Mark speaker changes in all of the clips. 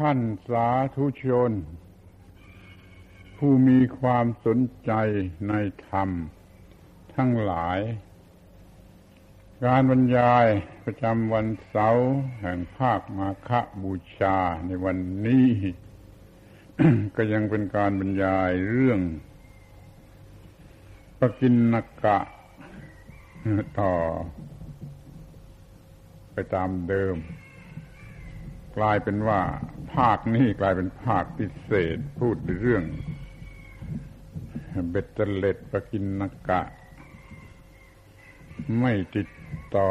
Speaker 1: ท่านสาธุชน ผู้มีความสนใจในธรรม ทั้งหลาย การบรรยายประจำวันเสาร์แห่งภาคมาฆบูชาในวันนี้ ก็ยังเป็นการบรรยายเรื่องปกินนกะ ต่อ ไปตามเดิม กลายเป็นว่า ภาคนี้กลายเป็นภาคพิเศษ พูดเรื่อง เบ็ดเตเล็ดปกินนกะ ไม่ติดต่อ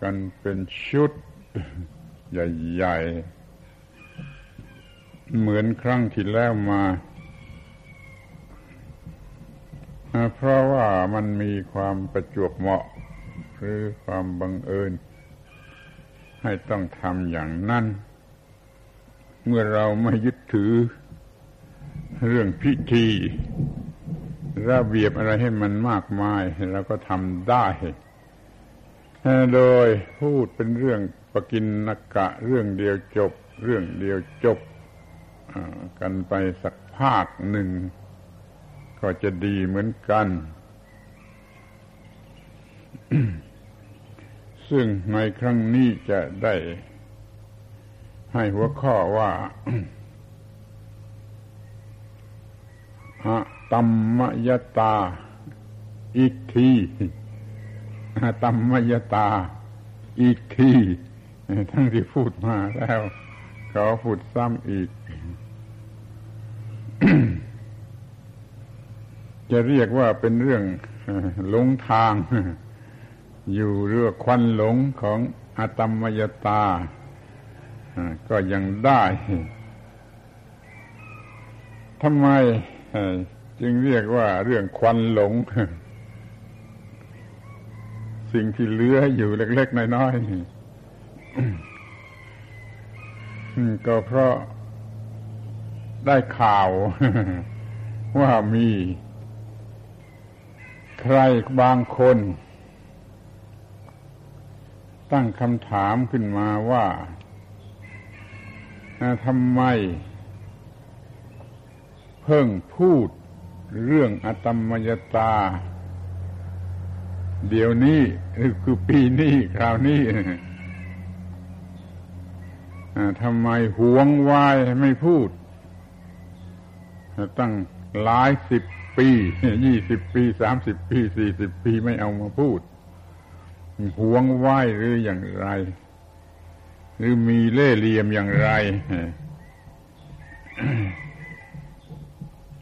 Speaker 1: กันเป็นชุด ใหญ่ๆ เหมือนครั้งที่แล้วมาเพราะว่ามันมีความประจวบเหมาะ หรือความบังเอิญ ให้ต้องทำอย่างนั้น เมื่อเราไม่ยึดถือ เรื่องพิธี ระเบียบอะไรให้มันมากมายเราก็ทำได้ โดยพูดเป็นเรื่องปกินนกะ เรื่องเดียวจบ เรื่องเดียวจบกันไปสักภาคหนึ่ง ก็จะดีเหมือนกัน ซึ่งในครั้งนี้จะได้ ให้หัวข้อว่าอะตัมมยตา อีกทีอะตัมมยตา อีกที ทั้งที่พูดมาแล้วเขาพูดซ้ำอีก จะเรียกว่าเป็นเรื่องหลงทาง อยู่เรื่องควันหลงของอะตัมมยตา ก็ยังได้ทำไมจึงเรียกว่าเรื่องควันหลง สิ่งที่เหลืออยู่เล็ก ๆ น้อยๆก็เพราะได้ข่าว ว่ามีใครบางคน ตั้งคำถามขึ้นมาว่า ทำไม เพิ่งพูดเรื่องอตมมยตา เดี๋ยวนี้คือปีนี้คราวนี้ทำไมหวงวายไม่พูด ตั้งหลายสิบปียี่สิบปีสามสิบปีสี่สิบปีไม่เอามาพูดหวงไหวหรืออย่างไร หรือมีเล่ห์เหลี่ยมอย่างไร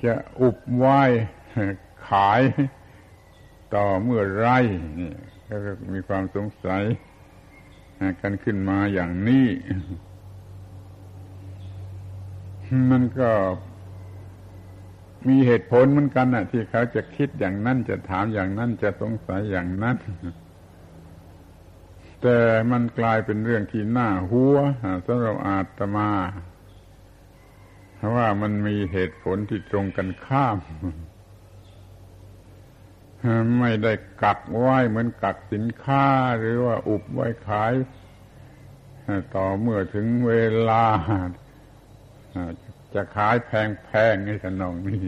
Speaker 1: จะอุบไว้ขายต่อเมื่อไรนี่ก็มีความสงสัยกันขึ้นมาอย่างนี้ มันก็มีเหตุผลเหมือนกันนะที่เขาจะคิดอย่างนั้นจะถามอย่างนั้นจะสงสัยอย่างนั้น แต่มันกลายเป็นเรื่องที่น่าหัวสำหรับอาตมา เพราะว่ามันมีเหตุผลที่ตรงกันข้าม ไม่ได้กักไว้เหมือนกักสินค้า หรือว่าอุบไว้ขาย ต่อเมื่อถึงเวลา จะขายแพงๆในขนองนี้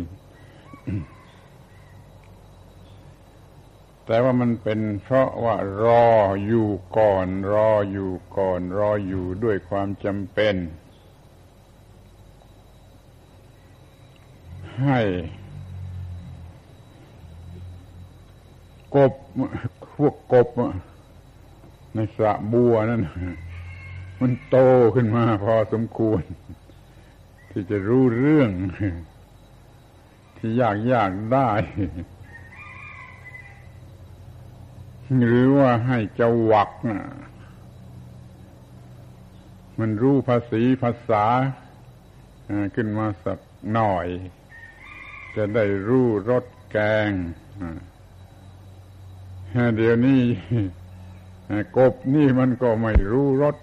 Speaker 1: แต่ว่ามันเป็นเพราะว่ารออยู่ก่อน รออยู่ก่อน รออยู่ด้วยความจำเป็น ให้กบพวกกบในสระบัวนั่นมันโตขึ้นมาพอสมควร ที่จะรู้เรื่อง ที่ยากยากได้ หรือว่าให้เจ้าวักนะมันรู้ภาษีภาษาขึ้นมาสักหน่อย จะได้รู้รสแกงเดี๋ยวนี้กบนี่มันก็ไม่รู้รส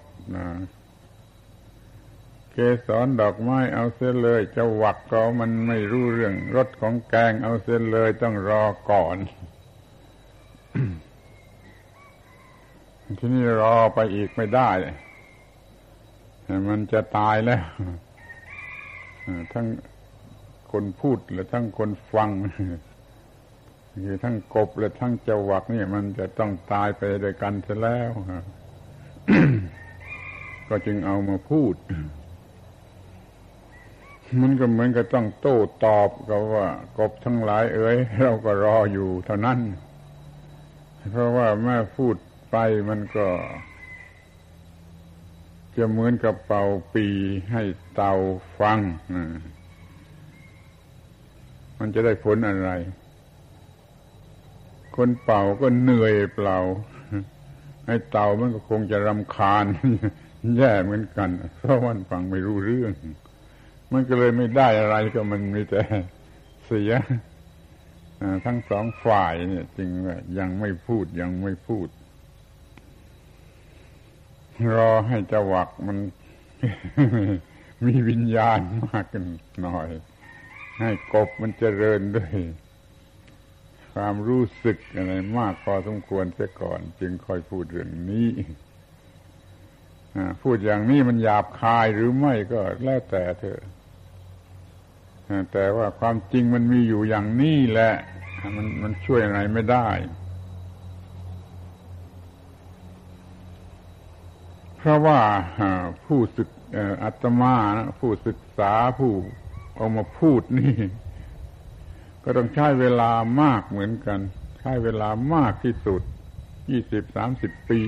Speaker 1: เกสรดอกไม้เอาเส้นเลยเจ้าวักก็มันไม่รู้เรื่องรสของแกงเอาเส้นเลยต้องรอก่อน ทีนี้รอไปอีกไม่ได้ มันจะตายแล้ว ทั้งคนพูดและทั้งคนฟังคือทั้งกบและทั้งจวักนี่มันจะต้องตายไปด้วยกันเสียแล้วก็จึงเอามาพูด มันก็เหมือนกับต้องโต้ตอบกับว่า กบทั้งหลายเอ๋ยเราก็รออยู่เท่านั้น เพราะว่าแม่พูด ไปมันก็ จะเหมือนกับเป่าปีให้เต่าฟัง มันจะได้ผลอะไร คนเป่าก็เหนื่อยเปล่า ให้เต่ามันก็คงจะรำคาญ แย่เหมือนกัน เพราะมันฟังไม่รู้เรื่อง มันก็เลยไม่ได้อะไรก็มันมีแต่เสียทั้งสองฝ่ายเนี่ยจริงว่ายังไม่พูดยังไม่พูด รอให้จวักมัน มีวิญญาณมากกันหน่อย ให้กบมันเจริญด้วย ความรู้สึกอะไรมากพอสมควรเสียก่อน จึงค่อยพูดเรื่องนี้พูดอย่างนี้มันหยาบคายหรือไม่ก็แล้วแต่เธอแต่ว่าความจริงมันมีอยู่อย่างนี้แหละ มันมันช่วยอะไรไม่ได้ ราะว่าผู้ศึกอัตมาผู้ศึกษาผู้เอามาพูดนี่ ก็ต้องใช้เวลามากเหมือนกัน ใช้เวลามากที่สุดยี่สิบสามสิบปี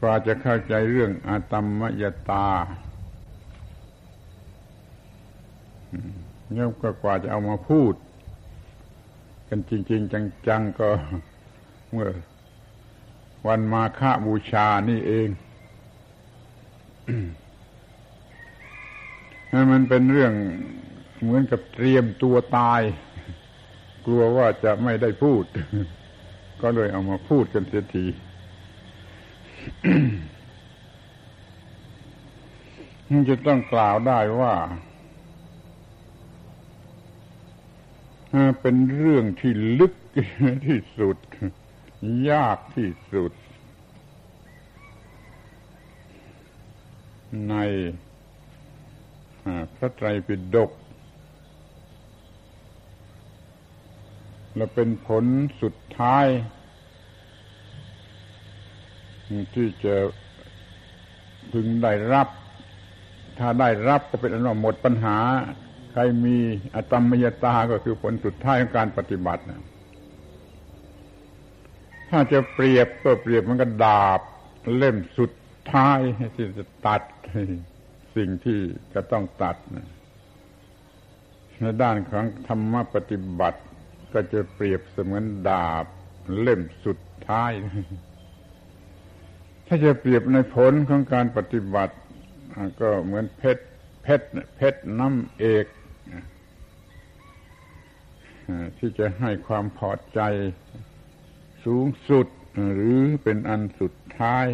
Speaker 1: กว่าจะเข้าใจเรื่องอาตมมยตาเนี่ยก็กว่าจะเอามาพูด กันจริง ๆ จัง ๆ ก็เมื่อวันมาฆบูชานี่เอง นั่นมันเป็นเรื่องเหมือนกับเตรียมตัวตาย กลัวว่าจะไม่ได้พูด ก็เลยเอามาพูดกันเสียทีมันจะต้องกล่าวได้ว่าเป็นเรื่องที่ลึกที่สุด ยากที่สุด ในพระไตรปิฎกและเป็นผลสุดท้าย ที่จะพึงได้รับ ถ้าได้รับก็เป็นอันว่าหมดปัญหา ใครมีอตมมยตาก็คือผลสุดท้ายของการปฏิบัติถ้าจะเปรียบก็เปรียบมันก็ดาบเล่มสุด ท้ายที่จะตัดสิ่งที่จะต้องตัดในด้านของธรรมปฏิบัติ ก็จะเปรียบเสมือนดาบเล่มสุดท้าย ถ้าจะเปรียบในผลของการปฏิบัติ ก็เหมือนเพชรเพชรเพชรน้ำเอกที่จะให้ความพอใจสูงสุดหรือเป็นอันสุดท้าย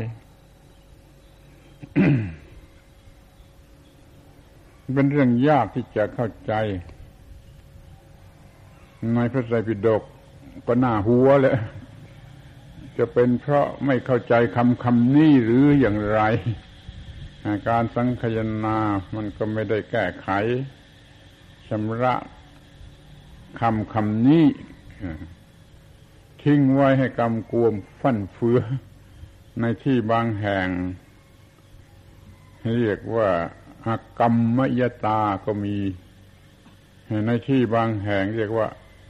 Speaker 1: เป็นเรื่องยากที่จะเข้าใจ ในพระไตรปิฎกก็น่าหัวเลยจะเป็นเพราะไม่เข้าใจคำคำนี้หรืออย่างไร การสังคยนามันก็ไม่ได้แก้ไขชำระคำคำนี้ทิ้งไว้ให้กำกวมฟั่นเฟือในที่บางแห่ง เรียกว่าอากรรมยตาก็มีในที่บางแห่งเรียกว่า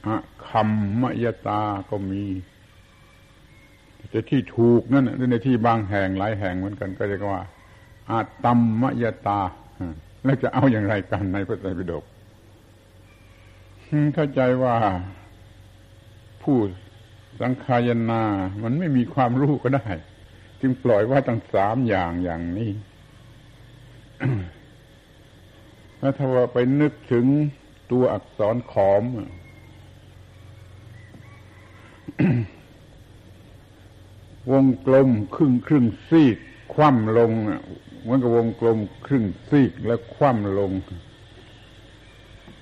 Speaker 1: อคัมมยตาก็มีแต่ที่ถูกนั่นในที่บางแห่งหลายแห่งเหมือนกัน ก็เรียกว่าอาตัมมยตาแล้วจะเอาอย่างไรกันในพระไตรปิฎกเข้าใจว่าผู้สังขายนา มันไม่มีความรู้ก็ได้ จึงปล่อยว่าตั้งสามอย่างอย่างนี้ แล้วถ้าว่าไปนึกถึงตัวอักษรขอมวงกลมครึ่งครึ่งซีก คว่ำลงเหมือนกับวงกลมครึ่งซีกแล้วคว่ำลง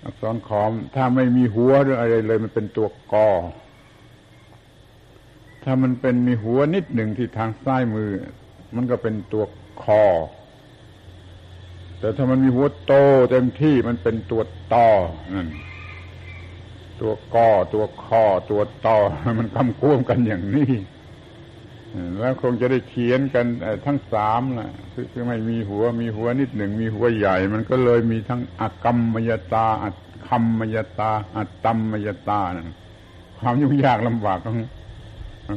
Speaker 1: อักษรขอม ถ้าไม่มีหัวหรืออะไรเลย มันเป็นตัวกอถ้ามันเป็นมีหัวนิดหนึ่งที่ทางซ้ายมือ มันก็เป็นตัวคอ แต่ถ้ามันมีหัวโตเต็มที่มันเป็นตัวต่อนั่นตัวกอตัวคอตัวต่อมันคำควมกันอย่างนี้แล้วคงจะได้เขียนกันทั้งสามนะคือไม่มีหัวมีหัวนิดหนึ่งมีหัวใหญ่ มันก็เลยมีทั้งอกรรมมยตาอัคำมยตา อัตตมมยตานะความยุ่งยากลำบากของ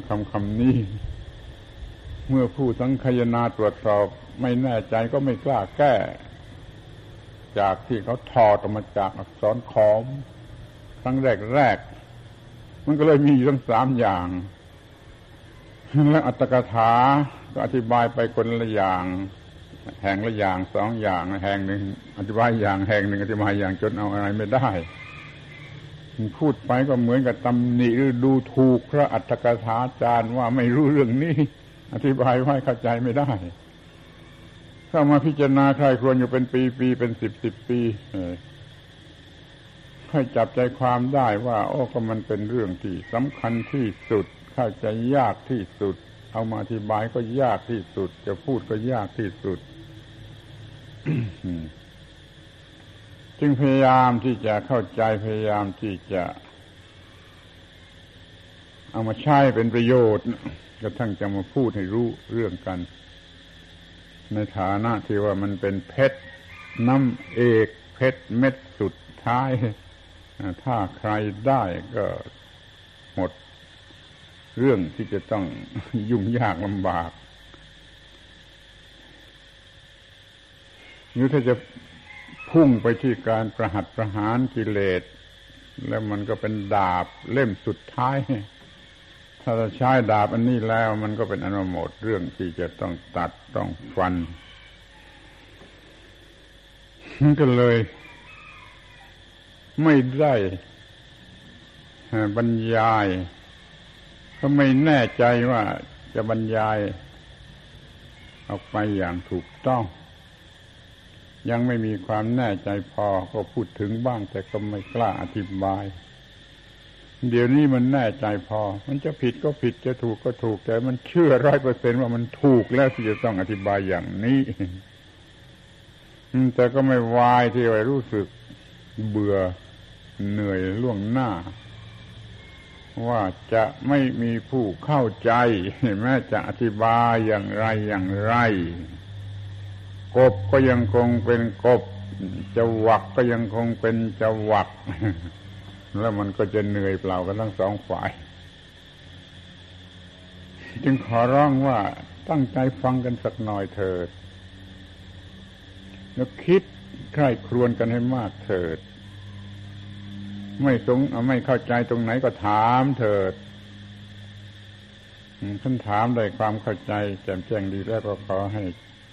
Speaker 1: คำคำนี้ เมื่อผู้สังคยนาตรวจสอบ ไม่แน่ใจก็ไม่กล้าแก้ จากที่เขาถอดออกมาจากอักษรขอมครั้งแรกแรก มันก็เลยมีอยู่ทั้งสามอย่างและอัตถกถาก็อธิบายไปคนละอย่าง แห่งละอย่างสองอย่าง แห่งหนึ่งอธิบายอย่างแห่งหนึ่งอธิบายอย่างจนเอาอะไรไม่ได้พูดไปก็เหมือนกับตำหนิหรือดูถูกพระอัตถกถาจารย์ว่าไม่รู้เรื่องนี้ อธิบายไว้เข้าใจไม่ได้ เข้ามาพิจารณาใครควรอยู่เป็นปีปีเป็นสิบสิบปีให้จับใจความได้ว่า โอ้ก็มันเป็นเรื่องที่สำคัญที่สุด เข้าใจยากที่สุด เอามาอธิบายก็ยากที่สุด จะพูดก็ยากที่สุดจึงพยายามที่จะเข้าใจพยายามที่จะ เอามาใช้เป็นประโยชน์กระทั่งจะมาพูดให้รู้เรื่องกัน ในฐานะที่ว่ามันเป็นเพชรน้ำเอกเพชรเม็ดสุดท้าย ถ้าใครได้ก็หมดเรื่องที่จะต้องยุ่งยากลำบากหรือถ้าจะพุ่งไปที่การประหัตประหารกิเลส แล้วมันก็เป็นดาบเล่มสุดท้าย ถ้าเราใช้ดาบอันนี้แล้ว มันก็เป็นอนุโมดเรื่องที่จะต้องตัดต้องฟันก็เลย ไม่ได้บรรยายก็ไม่แน่ใจว่าจะบรรยาย ออกไปอย่างถูกต้อง ยังไม่มีความแน่ใจพอก็พูดถึงบ้างแต่ก็ไม่กล้าอธิบาย เดี๋ยวนี้มันแน่ใจพอ มันจะผิดก็ผิดจะถูกก็ถูกแต่มันเชื่อร้อยเปอร์เซ็นว่ามันถูกแล้วที่จะต้องอธิบายอย่างนี้แต่ก็ไม่วายที่จะรู้สึกเบื่อเหนื่อยล่วงหน้า ว่าจะไม่มีผู้เข้าใจ แม้จะอธิบายอย่างไรอย่างไร กบก็ยังคงเป็นกบจะวักก็ยังคงเป็นจะวัก แล้วมันก็จะเหนื่อยเปล่ากันทั้งสองฝ่าย จึงขอร้องว่าตั้งใจฟังกันสักหน่อยเถิด แล้วคิดใคร่ครวญกันให้มากเถิด ไม่สงไม่เข้าใจตรงไหนก็ถามเถิดท่านถามได้ความเข้าใจ แจ่มแจ้งดีแล้วก็ขอให้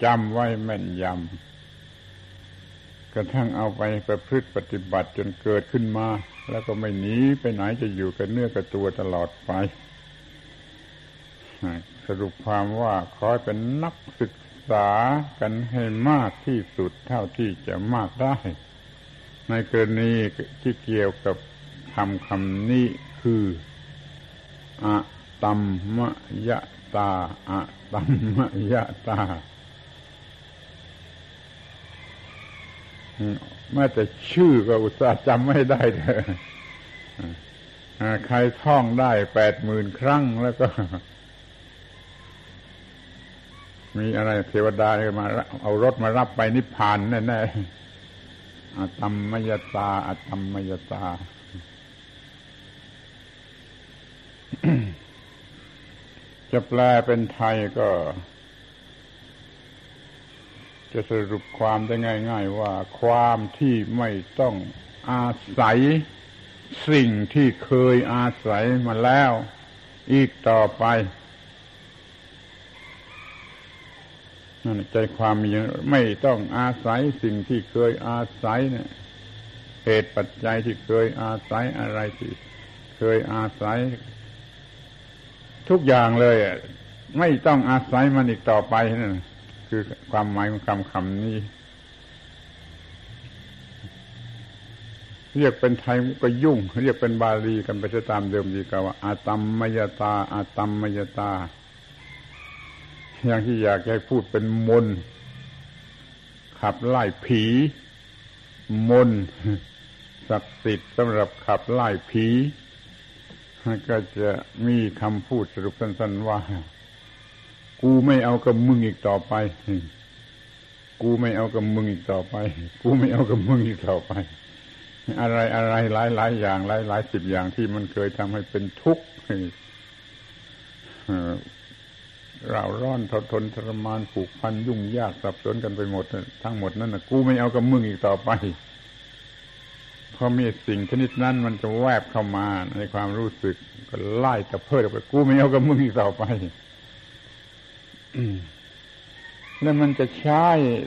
Speaker 1: จำไว้แม่นยำกระทั่งเอาไปประพฤติปฏิบัติจนเกิดขึ้นมา แล้วก็ไม่หนีไปไหนจะอยู่กับเนื้อกับตัวตลอดไป สรุปความว่าขอเป็นนักศึกษากันให้มากที่สุดเท่าที่จะมากได้ ในกรณีที่เกี่ยวกับคำคำนี้คืออะตัมมะยะตาอะตัมมะยะตา แม้แต่ชื่อก็อุตส่าห์จำไม่ได้เลยใครท่องได้แปดหมื่นครั้งแล้วก็ มีอะไรเทวดามา เอารถมารับไปนิพพานแน่ๆอาตมมยตาอาตมมยตาจะแปลเป็นไทยก็ จะสรุปความได้ง่าย ๆ ว่าความที่ไม่ต้องอาศัย สิ่งที่เคยอาศัยมาแล้ว อีกต่อไปนั่นใจความมีไม่ต้องอาศัยสิ่งที่เคยอาศัยเนี่ยเหตุปัจจัยที่เคยอาศัยอะไรที่เคยอาศัย ทุกอย่างเลยไม่ต้องอาศัยมันอีกต่อไปนั่น คือความหมายของคำคำนี้ เรียกเป็นไทยก็ยุ่ง เรียกเป็นบาลีกันไปตามเดิมดีกว่าอาตัมมยตาอาตัมมยตา อย่างที่อยากให้พูดเป็นมน ขับไล่ผี มนศักดิ์สิทธิ์สำหรับขับไล่ผี ก็จะมีคำพูดสรุปสั้นๆว่า กูไม่เอากับมึงอีกต่อไป กูไม่เอากับมึงอีกต่อไป กูไม่เอากับมึงอีกต่อไป อะไรอะไรหลายหลายอย่างหลายหลายสิบอย่างที่มันเคยทำให้เป็นทุกข์เราร้อนทนทนทรมานผูกพันยุ่งยากสับสนกันไปหมด ทั้งหมดนั่นนะกูไม่เอากับมึงอีกต่อไปพอมีสิ่งชนิดนั้นมันจะแวบเข้ามาในความรู้สึกก็ไล่ตะเพิดออกไปกูไม่เอากับมึงอีกต่อไป แล้วมันจะใช้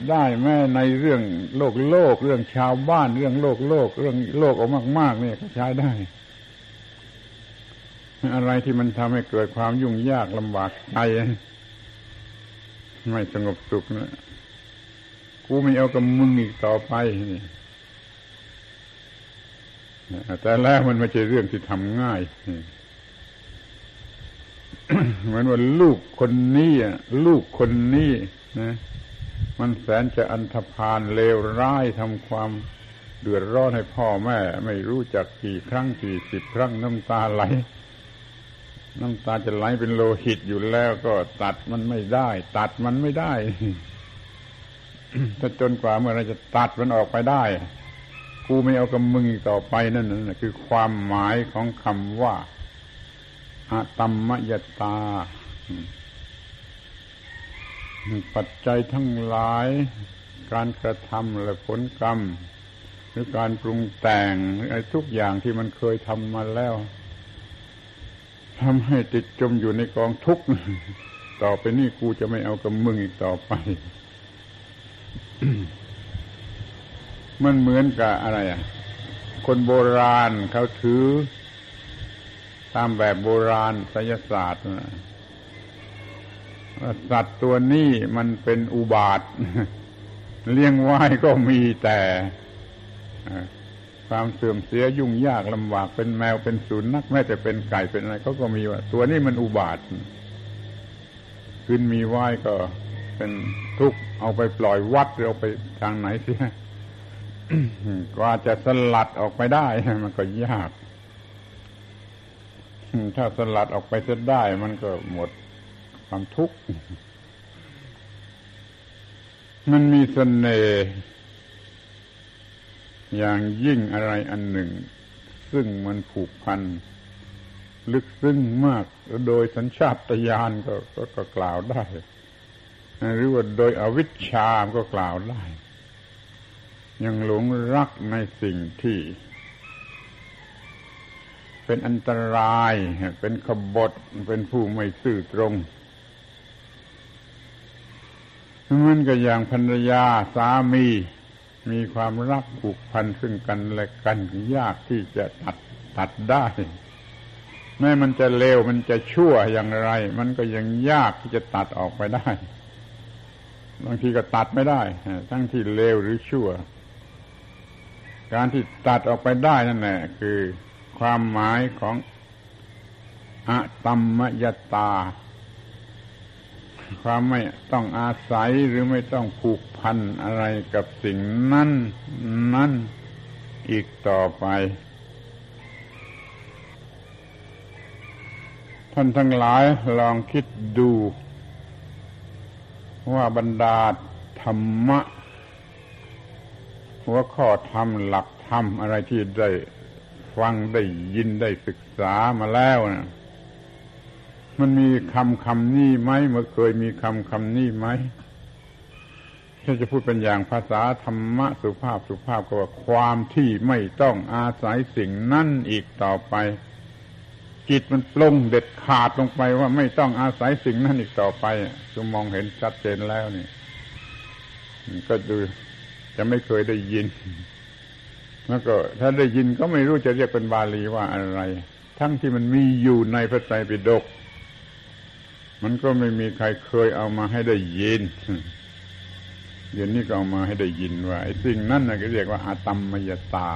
Speaker 1: ได้แม้ในเรื่องโลกโลก เรื่องชาวบ้านเรื่องโลกโลก เรื่องโลกออกมาก ๆ เนี่ยก็ใช้ได้ อะไรที่มันทำให้เกิดความยุ่งยากลำบากใจไม่สงบสุขนะกูไม่เอากับมึงอีกต่อไปนี่แต่แล้วมันไม่ใช่เรื่องที่ทำง่าย เหมือนว่าลูกคนนี้ลูกคนนี้นะมันแสนจะอันธพาลเลวร้ายทำความเดือดร้อนให้พ่อแม่ ไม่รู้จักกี่ครั้งกี่สิบครั้งน้ำตาไหล น้ำตาจะไหลเป็นโลหิตอยู่แล้วก็ตัดมันไม่ได้ ตัดมันไม่ได้ ถ้าจนกว่าเมื่อไรจะตัดมันออกไปได้ กูไม่เอากับมึงต่อไปนั่นนะคือความหมายของคำว่า อะตัมมยตา ปัจจัยทั้งหลาย การกระทำและผลกรรม หรือการปรุงแต่งอะไรทุกอย่างที่มันเคยทำมาแล้วทำให้ติดจมอยู่ในกองทุกข์ต่อไปนี่กูจะไม่เอากับมึงอีกต่อไป มันเหมือนกับอะไรอะ คนโบราณเขาถือ ตามแบบโบราณไสยศาสตร์สัตว์ตัวนี้มันเป็นอุบาท เลี้ยงไว้ก็มีแต่ความเสื่อมเสียยุ่งยากลำบากเป็นแมวเป็นสุนัขแม้แต่เป็นไก่เป็นอะไรเขาก็มีว่า ตัวนี้มันอุบาท ขึ้นมีไว้ก็เป็นทุกข์เอาไปปล่อยวัดหรือเอาไปทางไหนเสียกว่าจะสลัดออกไปได้มันก็ยาก ถ้าสลัดออกไปจะได้ มันก็หมดความทุกข์ มันมีสเสน่ห์อย่างยิ่งอะไรอันหนึ่ง ซึ่งมันผูกพัน ลึกซึ้งมากโดยสัญชาตญาณกก็ก็กล่าวได้ หรือว่าโดยอวิชชาก็กล่าวได้ ยังหลงรักในสิ่งที่ เป็นอันตราย เป็นขบฏเป็นผู้ไม่ซื่อตรงมันก็อย่างภรรยาสามี มีความรักผูกพันซึ่งกันและกันยากที่จะตัดตัดได้ แม้มันจะเลวมันจะชั่วอย่างไร มันก็ยังยากที่จะตัดออกไปได้บางทีก็ตัดไม่ได้ ทั้งที่เลวหรือชั่ว การที่ตัดออกไปได้นั่นแหละคือ ความหมายของอะตัมมยตา ความไม่ต้องอาศัยหรือไม่ต้องผูกพันอะไรกับสิ่งนั้นนั้นอีกต่อไป ท่านทั้งหลายลองคิดดู ว่าบรรดาธรรมะ หัวข้อธรรมหลักธรรมอะไรที่ได้ ฟังได้ยินได้ศึกษามาแล้วนะมันมีคำคำนี้ไหมเมื่อเคยมีคำคำนี้ไหมถ้าจะพูดเป็นอย่างภาษาธรรมะสุภาพสุภาพก็ว่าความที่ไม่ต้องอาศัยสิ่งนั่นอีกต่อไป จิตมันปลงเด็ดขาดลงไปว่าไม่ต้องอาศัยสิ่งนั้นอีกต่อไปจะมองเห็นชัดเจนแล้วนี่ก็ดูจะไม่เคยได้ยิน แล้วก็ถ้าได้ยินก็ไม่รู้จะเรียกเป็นบาลีว่าอะไร ทั้งที่มันมีอยู่ในพระไตรปิฎกมันก็ไม่มีใครเคยเอามาให้ได้ยินเดี๋ยวนี้ก็เอามาให้ได้ยินว่าไอ้สิ่งนั้นนะก็เรียกว่าอาตมมยตา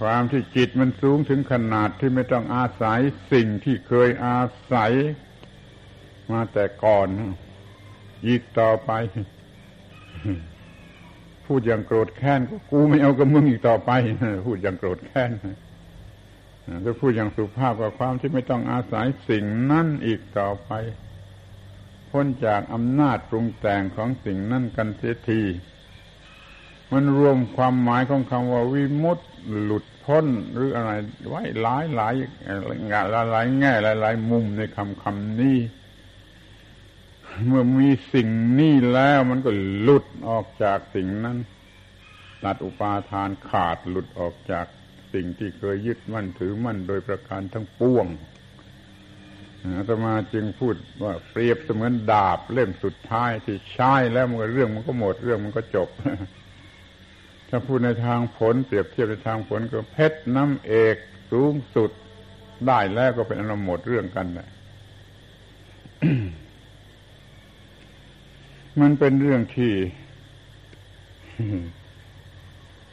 Speaker 1: ความที่จิตมันสูงถึงขนาดที่ไม่ต้องอาศัยสิ่งที่เคยอาศัยมาแต่ก่อน อีกต่อไป พูดอย่างโกรธแค้นก็กูไม่เอากับมึงอีกต่อไปพูดอย่างโกรธแค้นถ้าพูดอย่างสุภาพกับความที่ไม่ต้องอาศัยสิ่งนั่นอีกต่อไป พ้นจากอำนาจปรุงแต่งของสิ่งนั่นกันเสียทีมันรวมความหมายของคำว่าวิมุตติหลุดพ้นหรืออะไรไว้หลายหลายหลายหลายแง่หลายหลายมุมในคำคำนี้ เมื่อมีสิ่งนี้แล้วมันก็หลุดออกจากสิ่งนั้นตัดอุปาทานขาดหลุดออกจากสิ่งที่เคยยึดมั่นถือมั่นโดยประการทั้งปวงอาตมาจึงพูดว่าเปรียบเสมือนดาบเล่มสุดท้ายที่ใช้แล้วมันเรื่องมันก็หมดเรื่องมันก็จบ ถ้าพูดในทางผล เปรียบเทียบในทางผลก็เพชรน้ำเอกสูงสุดได้แล้วก็เป็นอนหมดเรื่องกันแหละ มันเป็นเรื่องที่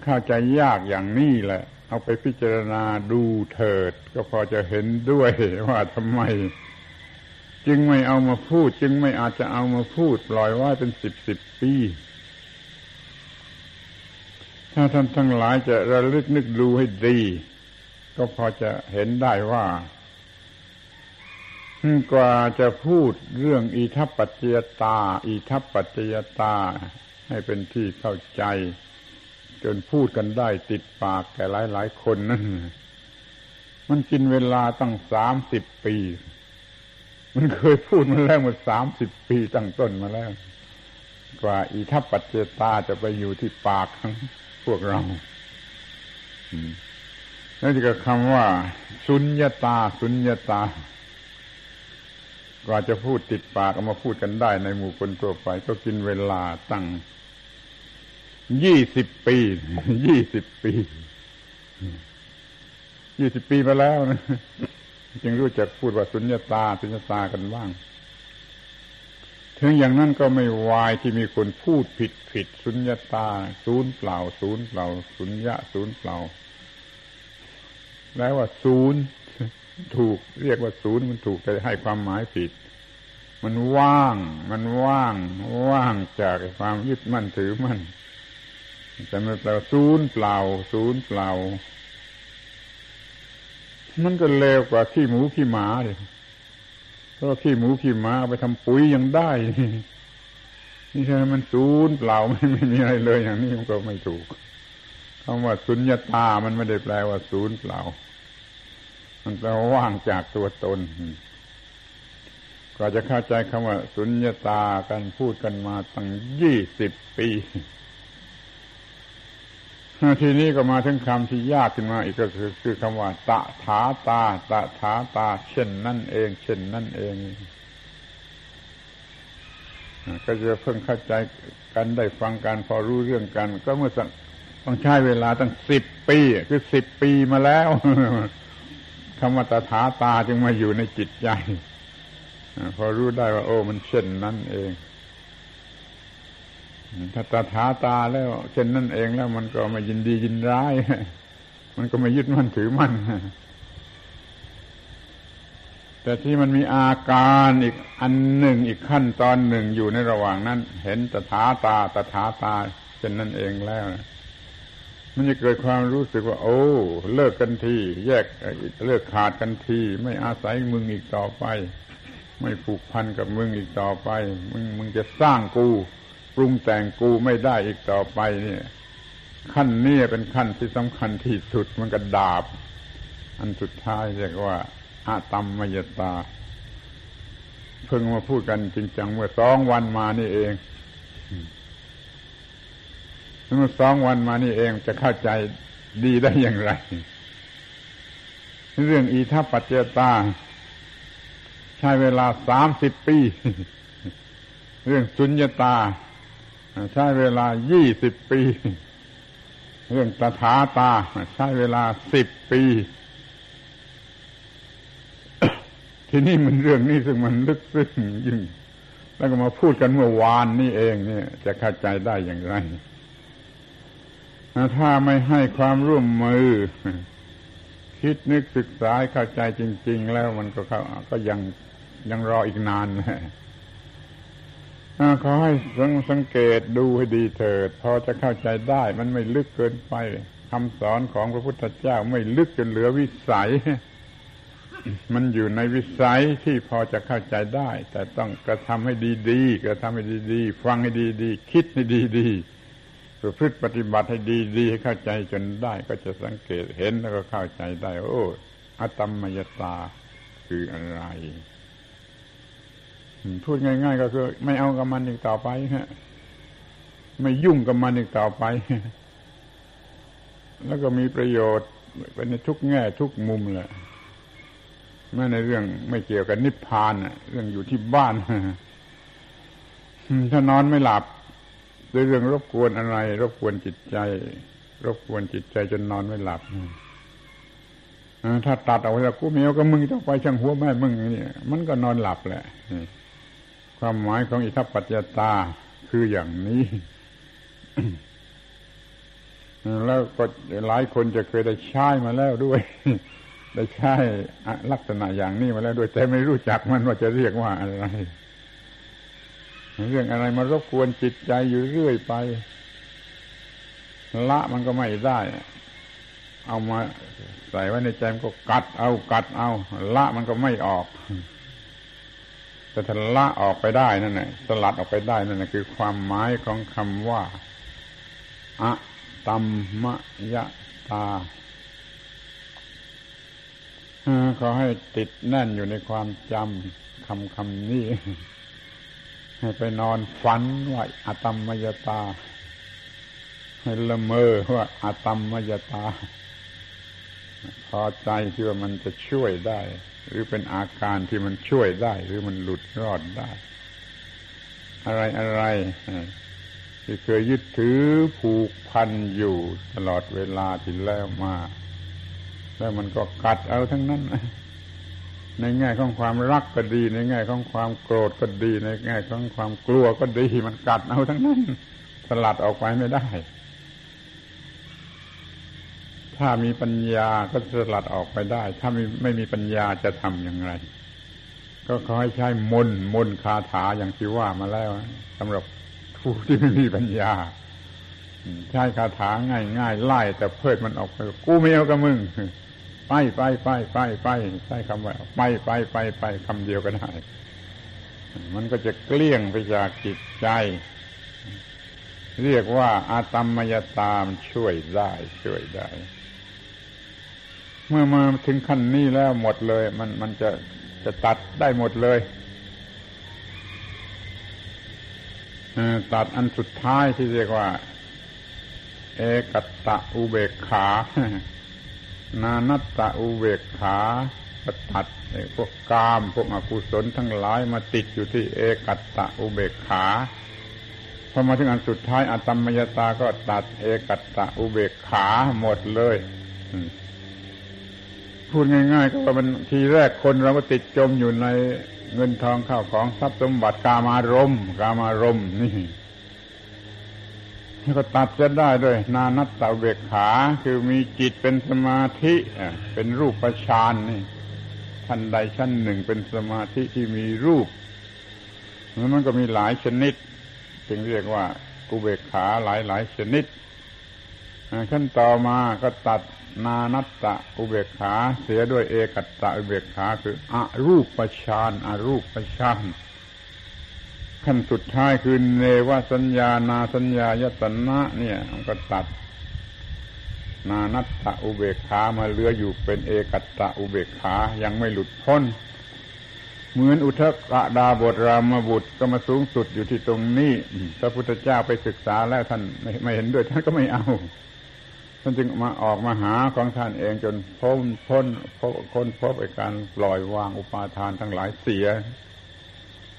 Speaker 1: เข้าใจยากอย่างนี้แหละ เอาไปพิจารณาดูเถิด ก็พอจะเห็นด้วยว่าทำไม จึงไม่เอามาพูด จึงไม่อาจจะเอามาพูดปล่อยไว้เป็นสิบสิบปี ถ้าท่านทั้งหลายจะระลึกนึกดูให้ดี ก็พอจะเห็นได้ว่า กว่าจะพูดเรื่องอิทัปปัจจยตา อิทัปปัจจยตา ให้เป็นที่เข้าใจ จนพูดกันได้ติดปากแก่หลายหลายคนนั่นมันกินเวลาตั้งสามสิบปี มันเคยพูดมาแล้วมาสามสิบปีตั้งต้นมาแล้ว กว่าอิทัปปัจจยตาจะไปอยู่ที่ปากของพวกเราแล้วก็คำว่า สุญญาตา สุญญาตา กว่าจะพูดติดปากเอามาพูดกันได้ในหมู่คนทั่วไป ก็กินเวลาตั้งยี่สิบปี ยี่สิบปี ยี่สิบปีมาแล้วนะจึงรู้จักพูดว่าสุญญาตา สุญญาตากันบ้าง ถึงอย่างนั้นก็ไม่วายที่มีคนพูดผิดผิด สุญญาตา ศูนย์เปล่า ศูนย์เปล่า สุญญะ ศูนย์เปล่าแล้วว่าศูนย์ ถูกเรียกว่าศูนย์มันถูกแต่ให้ความหมายผิด มันว่าง มันว่าง ว่างจากความยึดมั่นถือมั่นแต่ไม่แปลว่าศูนย์เปล่า ศูนย์เปล่า มันก็เลวกว่าขี้หมูขี้หมาเลยเพราะขี้หมูขี้หมาเอาไปทำปุ๋ยยังได้ นี่ใช่มันศูนย์เปล่าไม่ไม่มีอะไรเลยอย่างนี้มันก็ไม่ถูกคำว่าสุญญตา มันไม่ได้แปลว่าศูนย์เปล่า มันแปลว่าว่างจากตัวตนก็จะเข้าใจคำว่าสุญญาตากันพูดกันมาตั้งยี่สิบปีทีนี้ก็มาถึงคำที่ยากขึ้นมาอีกก็คือคือคำว่า ตะถาตา ตะถาตา เช่นนั่นเอง เช่นนั่นเองก็จะเพิ่งเข้าใจกันได้ฟังกันพอรู้เรื่องกัน ก็เมื่อต้องใช้เวลาตั้งสิบปี คือสิบปีมาแล้ว คำว่าตถาตาจึงมาอยู่ในจิตใจพอรู้ได้ว่า โอ้มันเช่นนั้นเอง ถ้าตาถาตาแล้ว เช่นนั่นเองแล้วมันก็ไม่ยินดียินร้าย มันก็ไม่ยึดมั่นถือมั่นแต่ที่มันมีอาการอีกอันหนึ่งอีกขั้นตอนหนึ่งอยู่ในระหว่างนั้น เห็นตถาตาตถาตาเช่นนั่นเองแล้ว มันจะเกิดความรู้สึกว่า โอ้ เลิกกันที แยกเลิกขาดกันที ไม่อาศัยมึงอีกต่อไป ไม่ผูกพันกับมึงอีกต่อไป มึงมึงจะสร้างกูปรุงแต่งกูไม่ได้อีกต่อไปเนี่ย ขั้นนี้เป็นขั้นที่สำคัญที่สุดมันก็ดาบ อันสุดท้ายเรียกว่าอาตัมมยตา เพิ่งมาพูดกันจริงจังเมื่อสองวันมานี่เอง มื่อสองวันมานี่เองจะเข้าใจดีได้อย่างไร เรื่องอีทัปปัจเจตา ใช้เวลาสามสิบปี เรื่องสุญญตา ใช้เวลายี่สิบปี เรื่องตถาตา ใช้เวลาสิบปี ทีนี้มันเรื่องนี้ซึ่งมันลึกซึ้งยิ่งแล้วก็มาพูดกันเมื่อวานนี่เองเนี่ย จะเข้าใจได้อย่างไร ถ้าไม่ให้ความร่วมมือ คิดนึกศึกษาเข้าใจจริง ๆ แล้วมันก็ก็ยังยังรออีกนานขอให้สังเกตดูให้ดีเถิด พอจะเข้าใจได้ มันไม่ลึกเกินไปคำสอนของพระพุทธเจ้าไม่ลึกจนเหลือวิสัย มันอยู่ในวิสัยที่พอจะเข้าใจได้ แต่ต้องกระทำให้ดีๆกระทำให้ดีๆ ฟังให้ดีๆ คิดให้ดีๆ ประพฤติปฏิบัติให้ดีๆให้เข้าใจจนได้ ก็จะสังเกตเห็นแล้วก็เข้าใจได้ โอ้อตมมยตาคืออะไร พูดง่าย ๆ ก็คือ ไม่เอากับมันอีกต่อไปฮะไม่ยุ่งกับมันอีกต่อไป แล้วก็มีประโยชน์เป็นในทุกแง่ทุกมุมแหละแม้ในเรื่องไม่เกี่ยวกับนิพพานเรื่องอยู่ที่บ้านถ้านอนไม่หลับ เรื่องรบกวนอะไร รบกวนจิตใจ รบกวนจิตใจจนนอนไม่หลับถ้าตัดเอาไว้แล้วกูเมียวก็มึงต้องไปช่างหัวแม่มึงนี่มันก็นอนหลับแหละความหมายของอิทัปปัจจตาคืออย่างนี้ แล้วก็หลายคนจะเคยได้ใช้มาแล้วด้วย ได้ใช้ลักษณะอย่างนี้มาแล้วด้วย แต่ไม่รู้จักมันว่าจะเรียกว่าอะไร เรื่องอะไรมารบกวนจิตใจอยู่เรื่อยไป ละมันก็ไม่ได้ เอามาใส่ไว้ในใจมันก็กัดเอากัดเอา ละมันก็ไม่ออกแต่ถ้าละออกไปได้นั่นแหละสลัดออกไปได้นั่นแหละคือความหมายของคำว่าอะตัมมะยะตาขอให้ติดแน่นอยู่ในความจำคำคำนี้ ไปนอนฝันว่าอะตัมมยตา ให้ละเมอว่าอะตัมมยตา พอใจที่ว่ามันจะช่วยได้ หรือเป็นอาการที่มันช่วยได้ หรือมันหลุดรอดได้ อะไรอะไรที่เคยยึดถือผูกพันอยู่ตลอดเวลาที่แล้วมา แล้วมันก็กัดเอาทั้งนั้น ในแง่ของความรักก็ดี ในแง่ของความโกรธก็ดี ในแง่ของความกลัวก็ดีมันกัดเอาทั้งนั้นสลัดออกไปไม่ได้ ถ้ามีปัญญาก็สลัดออกไปได้ ถ้าไม่ไม่มีปัญญาจะทำอย่างไร ก็ขอให้ใช้มนมนคาถาอย่างที่ว่ามาแล้วสำหรับผู้ที่ไม่มีปัญญาใช้คาถาง่ายง่ายไล่แต่เพิดมันออกไปกูไม่เอากับมึง ไปไปไปไปไปใช้คำว่าไปไปไปไปคำเดียวก็ได้ มันก็จะเกลี้ยงไปจากจิตใจ เรียกว่าอาตมมยตามช่วยได้ช่วยได้ เมื่อมาถึงขั้นนี้แล้วหมดเลย มันมันจะจะตัดได้หมดเลยตัดอันสุดท้ายที่เรียกว่า เอกตะอุเบกขา นานัตตะอุเบกขาตัดพวกกาม พวกอกุศลทั้งหลายมาติดอยู่ที่เอกัตตะอุเบกขาพอมาถึงอันสุดท้ายอัตมมยตาก็ตัดเอกัตตะอุเบกขาหมดเลยพูดง่ายๆก็ว่ามันทีแรกคนเราก็ติดจมอยู่ในเงินทองข้าวของทรัพย์สมบัติกามารมกามารมนี่ ก็ตัดจะได้ด้วย นานัตตาเบกขาคือมีจิตเป็นสมาธิเป็นรูปประชานนี่ชั้นใดชั้นหนึ่งเป็นสมาธิที่มีรูปแล้วมันก็มีหลายชนิด จึงเรียกว่าอุเบกขาหลายหลายชนิดขั้นต่อมาก็ตัดนานัตตะอุเบกขาเสียด้วยเอกัตตะอุเบกขาคืออรูปประชานอารูปประชาน ขั้นสุดท้ายคือเนวสัญญานาสัญญายตนะเนี่ยมันก็ตัด นานัตตะอุเบกขามาเหลืออยู่เป็นเอกัตตะอุเบกขายังไม่หลุดพ้น เหมือนอุทกะดาบทรามบุตรก็มาสูงสุดอยู่ที่ตรงนี้พระพุทธเจ้าไปศึกษาแล้วท่านไม่เห็นด้วยท่านก็ไม่เอาท่านจึงมาออกมาหาของท่านเองจนพ้นพ้นพ้นพบไอการปล่อยวางอุปาทานทั้งหลายเสีย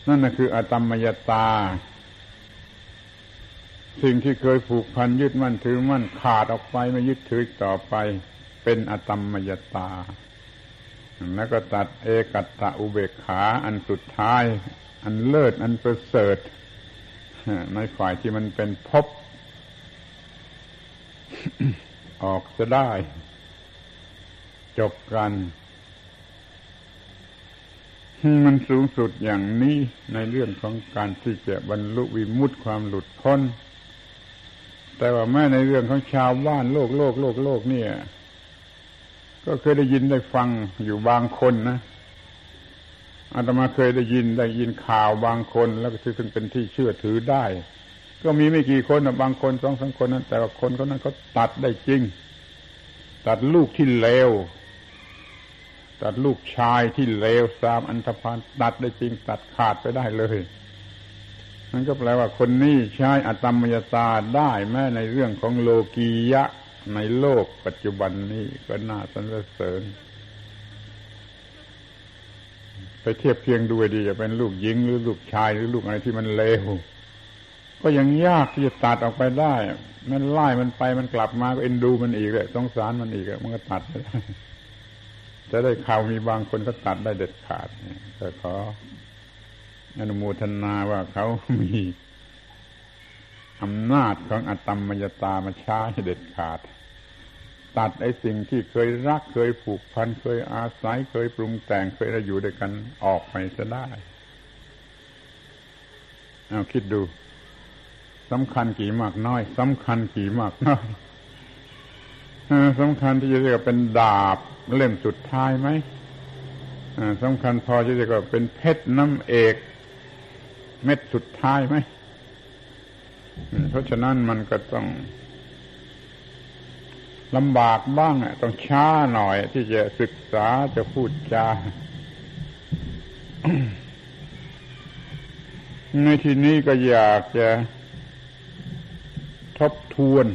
Speaker 1: นั่นนะคืออตมมยตา สิ่งที่เคยผูกพันยึดมั่นถือมั่นขาดออกไปไม่ยึดถือต่อไป เป็นอตมมยตา แล้วก็ตัดเอกัตตะอุเบกขา อันสุดท้าย อันเลิศอันประเสริฐในฝ่ายที่มันเป็นภพออกจะได้ จบกัน มันสูงสุดอย่างนี้ในเรื่องของการที่จะบรรลุวิมุตติความหลุดพ้น แต่ว่าแม้ในเรื่องของชาวบ้านโลกโลกโลกโลกเนี่ย ก็เคยได้ยินได้ฟังอยู่บางคนนะอาตมาเคยได้ยินได้ยินข่าวบางคนแล้วก็ถึงเป็นที่เชื่อถือได้ ก็มีไม่กี่คนนะบางคนสองสามคนนั้นแต่ว่าคนเขานั้นเขาตัดได้จริง ตัดลูกที่เลว ตัดลูกชายที่เลวสามอันธพาลตัดได้จริงตัดขาดไปได้เลยนั่นก็แปลว่าคนนี้ใช้อตมยตาได้แม้ในเรื่องของโลกียะในโลกปัจจุบันนี้ก็น่าสรรเสริญ ไปเทียบเพียงดูดีจะเป็นลูกหญิงหรือลูกชายหรือลูกอะไรที่มันเลวก็ยังยากที่จะตัดออกไปได้ มันไล่มันไปมันกลับมาก็เอ็นดูมันอีกเลยสงสารมันอีกมันก็ตัดไปได้ จะได้ข่าวมีบางคนก็ตัดได้เด็ดขาดแต่ขออนุโมทนาว่าเขามีอำนาจของอตมมยตามาช้เด็ดขาด ตัดไอ้สิ่งที่เคยรักเคยผูกพันเคยอาศัยเคยปรุงแต่งเคยเราอยู่ด้วยกันออกไปจะได้เอาคิดดูสำคัญกี่มากน้อยสำคัญกี่มากน้อย สำคัญที่จะเรียกเป็นดาบเล่มสุดท้ายไหมสำคัญพอที่จะก็เป็นเพชรน้ำเอก เม็ดสุดท้ายไหมเพราะฉะนั้นมันก็ต้องลำบากบ้างต้องช้าหน่อย ที่จะศึกษาจะพูดจาในที่นี้ก็อยากจะทบทวน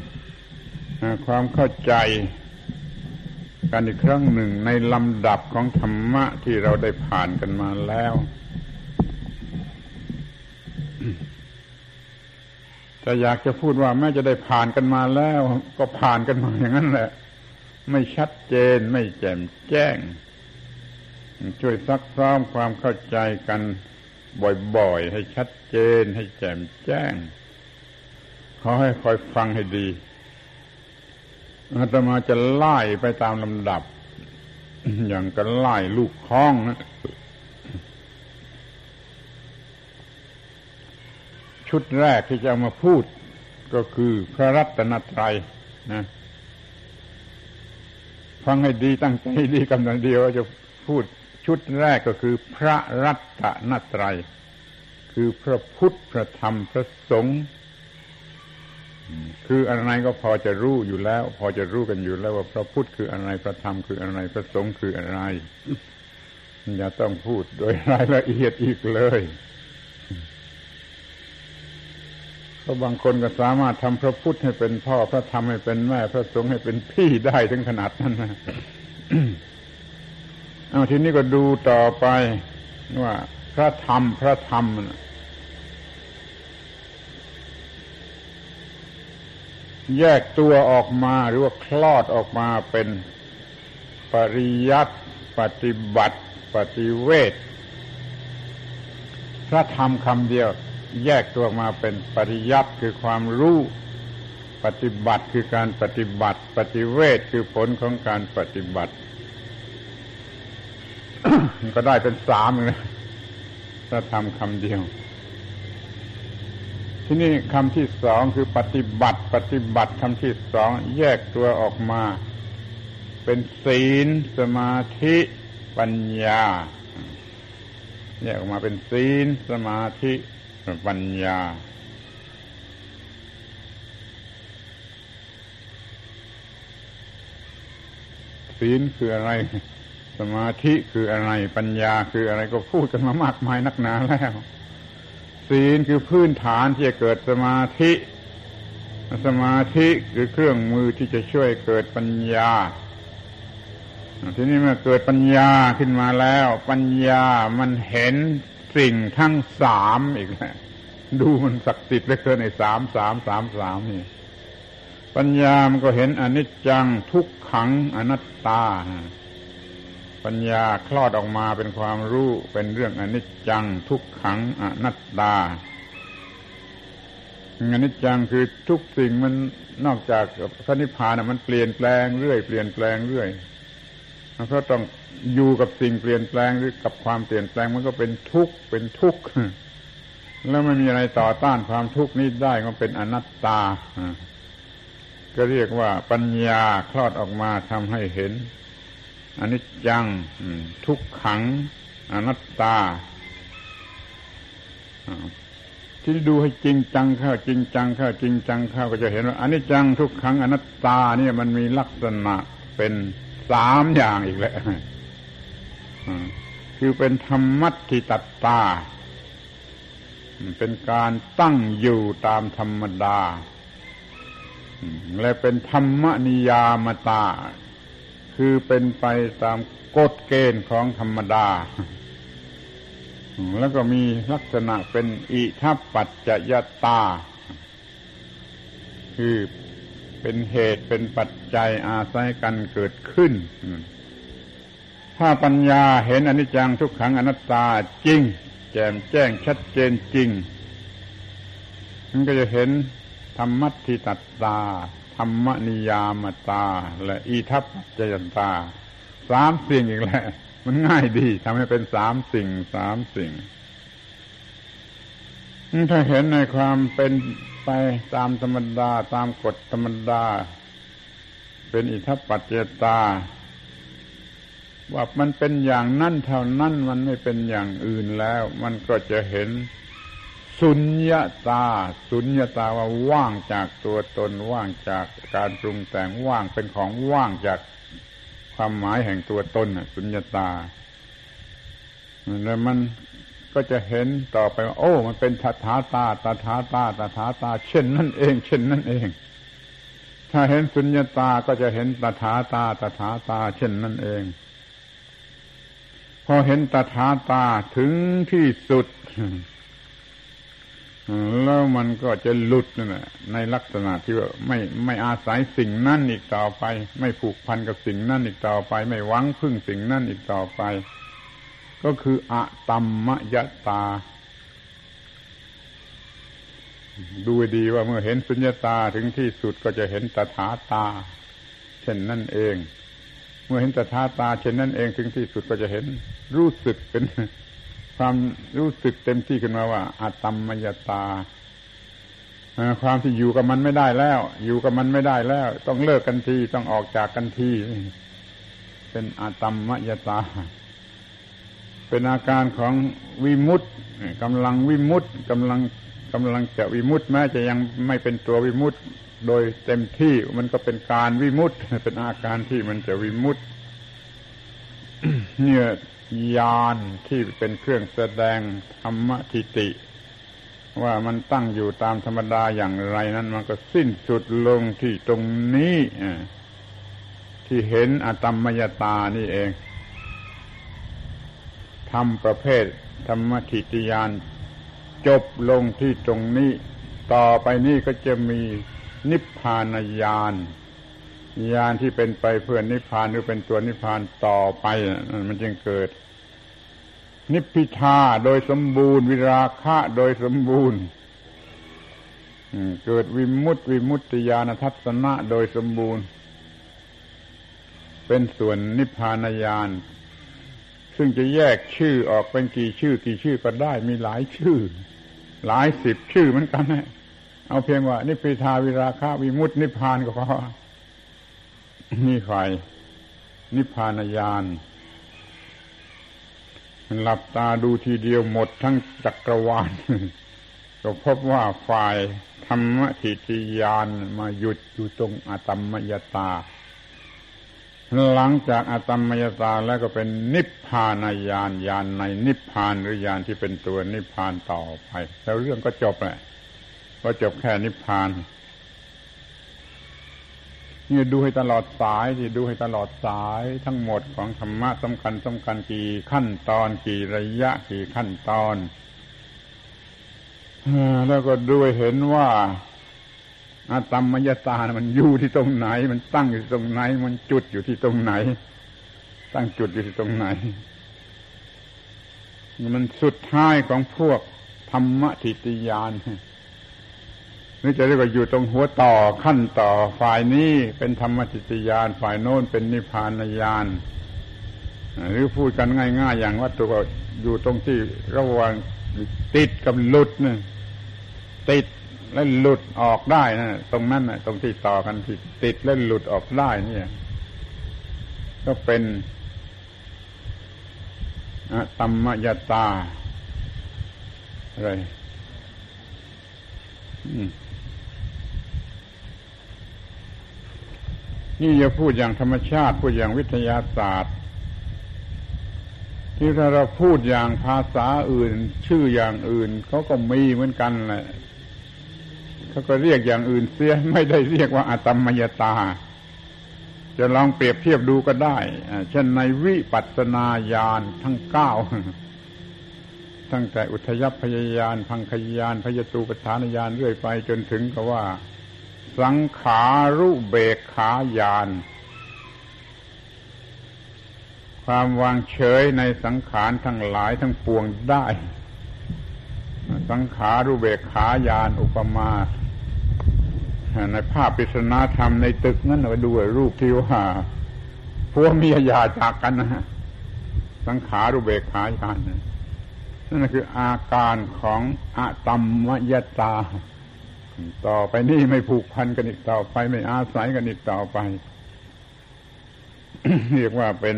Speaker 1: ความเข้าใจกันอีกครั้งหนึ่งในลำดับของธรรมะที่เราได้ผ่านกันมาแล้ว แต่อยากจะพูดว่าแม้จะได้ผ่านกันมาแล้ว ก็ผ่านกันมาอย่างนั้นแหละ ไม่ชัดเจนไม่แจ่มแจ้ง ช่วยซักซ้อมความเข้าใจกันบ่อยๆ ให้ชัดเจนให้แจ่มแจ้งขอให้คอยฟังให้ดี อาตมาจะไล่ไปตามลำดับ อย่างกันไล่ลูกคล้องนะชุดแรกที่จะมาพูดก็คือพระรัตนตรัยนะฟังให้ดีตั้งใจดีกำลังเดียวจะพูดชุดแรกก็คือพระรัตนตรัย คือพระพุทธพระธรรมพระสงฆ์ คืออะไรก็พอจะรู้อยู่แล้ว พอจะรู้กันอยู่แล้วว่าพระพุทธคืออะไรพระธรรมคืออะไรพระสงฆ์คืออะไรอย่าต้องพูดโดยรายละเอียดอีกเลยเพราะบางคนก็สามารถทำพระพุทธให้เป็นพ่อ พระธรรมให้เป็นแม่ พระสงฆ์ให้เป็นพี่ได้ถึงขนาดนั้นนะเอาทีนี้ก็ดูต่อไปว่าพระธรรมพระธรรม แยกตัวออกมาหรือว่าคลอดออกมาเป็นปริยัติปฏิบัติ ปฏิเวทพระธรรมคำเดียว แยกตัวมาเป็นปริยัติคือความรู้ ปฏิบัติคือการปฏิบัติ ปฏิเวทคือผลของการปฏิบัติ ก็ได้เป็นสามเลยพระธรรมคำเดียว ที่นี่คำที่สองคือปฏิบัติ ปฏิบัติคำที่สองแยกตัวออกมา เป็นศีล สมาธิปัญญา แยกออกมาเป็นศีล สมาธิปัญญาศีลคืออะไร สมาธิคืออะไรปัญญาคืออะไรก็พูดกันมามากมายนักหนาแล้ว ศีลคือพื้นฐานที่จะเกิดสมาธิ สมาธิคือเครื่องมือที่จะช่วยเกิดปัญญา ทีนี้เมื่อเกิดปัญญาขึ้นมาแล้ว ปัญญามันเห็นสิ่งทั้งสามอีกแล้วดูมันศักดิ์สิทธิ์เหลือเกินในสามสามสามสามนี่ปัญญามันก็เห็นอนิจจังทุกขังอนัตตา ปัญญาคลอดออกมาเป็นความรู้เป็นเรื่องอนิจจังทุกขังอนัตตาอนิจจังคือทุกสิ่งมันนอกจากพระนิพพานมันเปลี่ยนแปลงเรื่อยเปลี่ยนแปลงเรื่อยเพราะต้องอยู่กับสิ่งเปลี่ยนแปลงหรือกับความเปลี่ยนแปลงมันก็เป็นทุกข์เป็นทุกข์แล้วไม่มีอะไรต่อต้านความทุกข์นี้ได้ก็เป็นอนัตตาก็เรียกว่าปัญญาคลอดออกมาทำให้เห็น อนิจจังทุกขังอนัตตาที่ดูให้จริงจังเข้าจริงจังเข้าจริงจังเข้าก็จะเห็นว่าอนิจจังทุกขังอนัตตาเนี่ยมันมีลักษณะเป็นสามอย่างอีกแล้วคือเป็นธรรมัติตัตตา เป็นการตั้งอยู่ตามธรรมดา และเป็นธรรมนิยามตา คือเป็นไปตามกฎเกณฑ์ของธรรมดา แล้วก็มีลักษณะเป็นอิทัปปัจจยตา คือเป็นเหตุเป็นปัจจัยอาศัยกันเกิดขึ้น ถ้าปัญญาเห็นอนิจจังทุกขังอนัตตาจริง แจ่มแจ้งชัดเจนจริงมันก็จะเห็นธรรมัติตัตตา รรมนิยามตา และอีทัพจยันตาสามสิ่งอีกแล้วมันง่ายดีทำให้เป็นสามสิ่งสามสิ่ง ถ้าเห็นในความเป็นไปตามธรรมดา ตามกฎธรรมดา เป็นอิทัปปัจเจตา ว่ามันเป็นอย่างนั้นเท่านั้นมันไม่เป็นอย่างอื่นแล้ว มันก็จะเห็น สุญญาตา สุญญาตาว่าว่างจากตัวตนว่างจากการปรุงแต่งว่างเป็นของว่างจากความหมายแห่งตัวตนสุญญาตาแล้วมันก็จะเห็นต่อไปว่าโอ้ มันเป็นตถาตาตถาตาตถาตา เช่นนั่นเอง เช่นนั่นเอง ถ้าเห็นสุญญาตาก็จะเห็นตถาตาตถาตา เช่นนั่นเอง พอเห็นตถาตาถึงที่สุด แล้วมันก็จะหลุดนั่นแหละในลักษณะที่ว่าไม่ไม่อาศัยสิ่งนั่นอีกต่อไป ไม่ผูกพันกับสิ่งนั่นอีกต่อไป ไม่หวังพึ่งสิ่งนั่นอีกต่อไป ก็คืออะตัมมยตา ดูดีว่าเมื่อเห็นสุญญตาถึงที่สุดก็จะเห็นตถาตา เช่นนั่นเอง เมื่อเห็นตถาตา เช่นนั้นเองถึงที่สุดก็จะเห็นรู้สึกเป็น ความรู้สึกเต็มที่ขึ้นมาว่าอาตมมยตาความที่อยู่กับมันไม่ได้แล้ว อยู่กับมันไม่ได้แล้ว ต้องเลิกกันทีต้องออกจากกันทีเป็นอาตมมยตา เป็นอาการของวิมุตต์กำลังวิมุตต์กำลังกำลังจะวิมุตต์แม้จะยังไม่เป็นตัววิมุตต์โดยเต็มที่มันก็เป็นการวิมุตเป็นอาการที่มันจะวิมุต เนี่ยยานที่เป็นเครื่องแสดงธรรมทิติ ว่ามันตั้งอยู่ตามธรรมดาอย่างไรนั้น มันก็สิ้นสุดลงที่ตรงนี้ที่เห็นอตมมยตานี่เองทำประเภทธรรมทิติยานจบลงที่ตรงนี้ ต่อไปนี้ก็จะมีนิพพานญาณ ญาณที่เป็นไปเพื่อนิพพานหรือเป็นตัวนิพพานต่อไปมันจึงเกิด นิพพิทาโดยสมบูรณ์ วิราคะโดยสมบูรณ์เกิดวิมุตติวิมุตติญาณทัศนะโดยสมบูรณ์ เป็นส่วนนิพพานญาณซึ่งจะแยกชื่อออกเป็นกี่ชื่อ กี่ชื่อก็ได้มีหลายชื่อ หลายสิบชื่อเหมือนกันนะเอาเพียงว่า นิพพิทาวิราคะวิมุตตินิพพานก็พอ นี่ฝ่ายนิพพานญาณหลับตาดูทีเดียวหมดทั้งจักรวาลก็พบว่าฝ่ายธรรมทิฏยานมาหยุดอยู่ตรงอาตมมยตา หลังจากอาตมมยตาแล้วก็เป็นนิพพานญาณญาณในนิพพานหรือญาณที่เป็นตัวนิพพานต่อไป แล้วเรื่องก็จบแหละก็จบแค่นิพพาน นี่ดูให้ตลอดสายที่ดูให้ตลอดสายทั้งหมดของธรรมะสำคัญสำคัญกี่ขั้นตอนกี่ระยะกี่ขั้นตอนแล้วก็ด้วยเห็นว่าอาตมมยตามันอยู่ที่ตรงไหน มันตั้งอยู่ตรงไหน มันจุดอยู่ที่ตรงไหน ตั้งจุดอยู่ที่ตรงไหน มันสุดท้ายของพวกธรรมทิฏยาน นี่จะเรียกว่าอยู่ตรงหัวต่อขั้นต่อฝ่ายนี้เป็นธรรมจิตยานฝ่ายโน้นเป็นนิพพานญาณหรือพูดกันง่าย ๆ อย่างวัตถุก็อยู่ตรงที่ระหว่างติดกับหลุดเนี่ยติดแล้วหลุดออกได้นะตรงนั้นนะตรงที่ต่อกันที่ติดแล้วหลุดออกได้เนี่ย ก็เป็นตัมมยตาอะไร อืม นี่จะพูดอย่างธรรมชาติ พูดอย่างวิทยาศาสตร์ ที่ถ้าเราพูดอย่างภาษาอื่น ชื่ออย่างอื่นเขาก็มีเหมือนกันแหละเขาก็เรียกอย่างอื่นเสียไม่ได้เรียกว่าอาตมมยตา จะลองเปรียบเทียบดูก็ได้เช่นในวิปัสสนาญาณทั้งเก้าตั้งแต่อุทยพยายาน พังคยานพยตูปฐานญาณเรื่อยไปจนถึงกับว่า สังขารุเบกขายานความวางเฉยในสังขารทั้งหลายทั้งปวงได้ สังขารุเบกขายานอุปมา ในภาพปริศนาธรรมในตึกนั้นเราดูรูปที่ว่าพวกเมียยาจากกันนะ สังขารุเบกขายานนั่นคืออาการของอะตัมมยตา ต่อไปนี่ไม่ผูกพันกันอีกต่อไป ไม่อาศัยกันอีกต่อไป เรียกว่าเป็น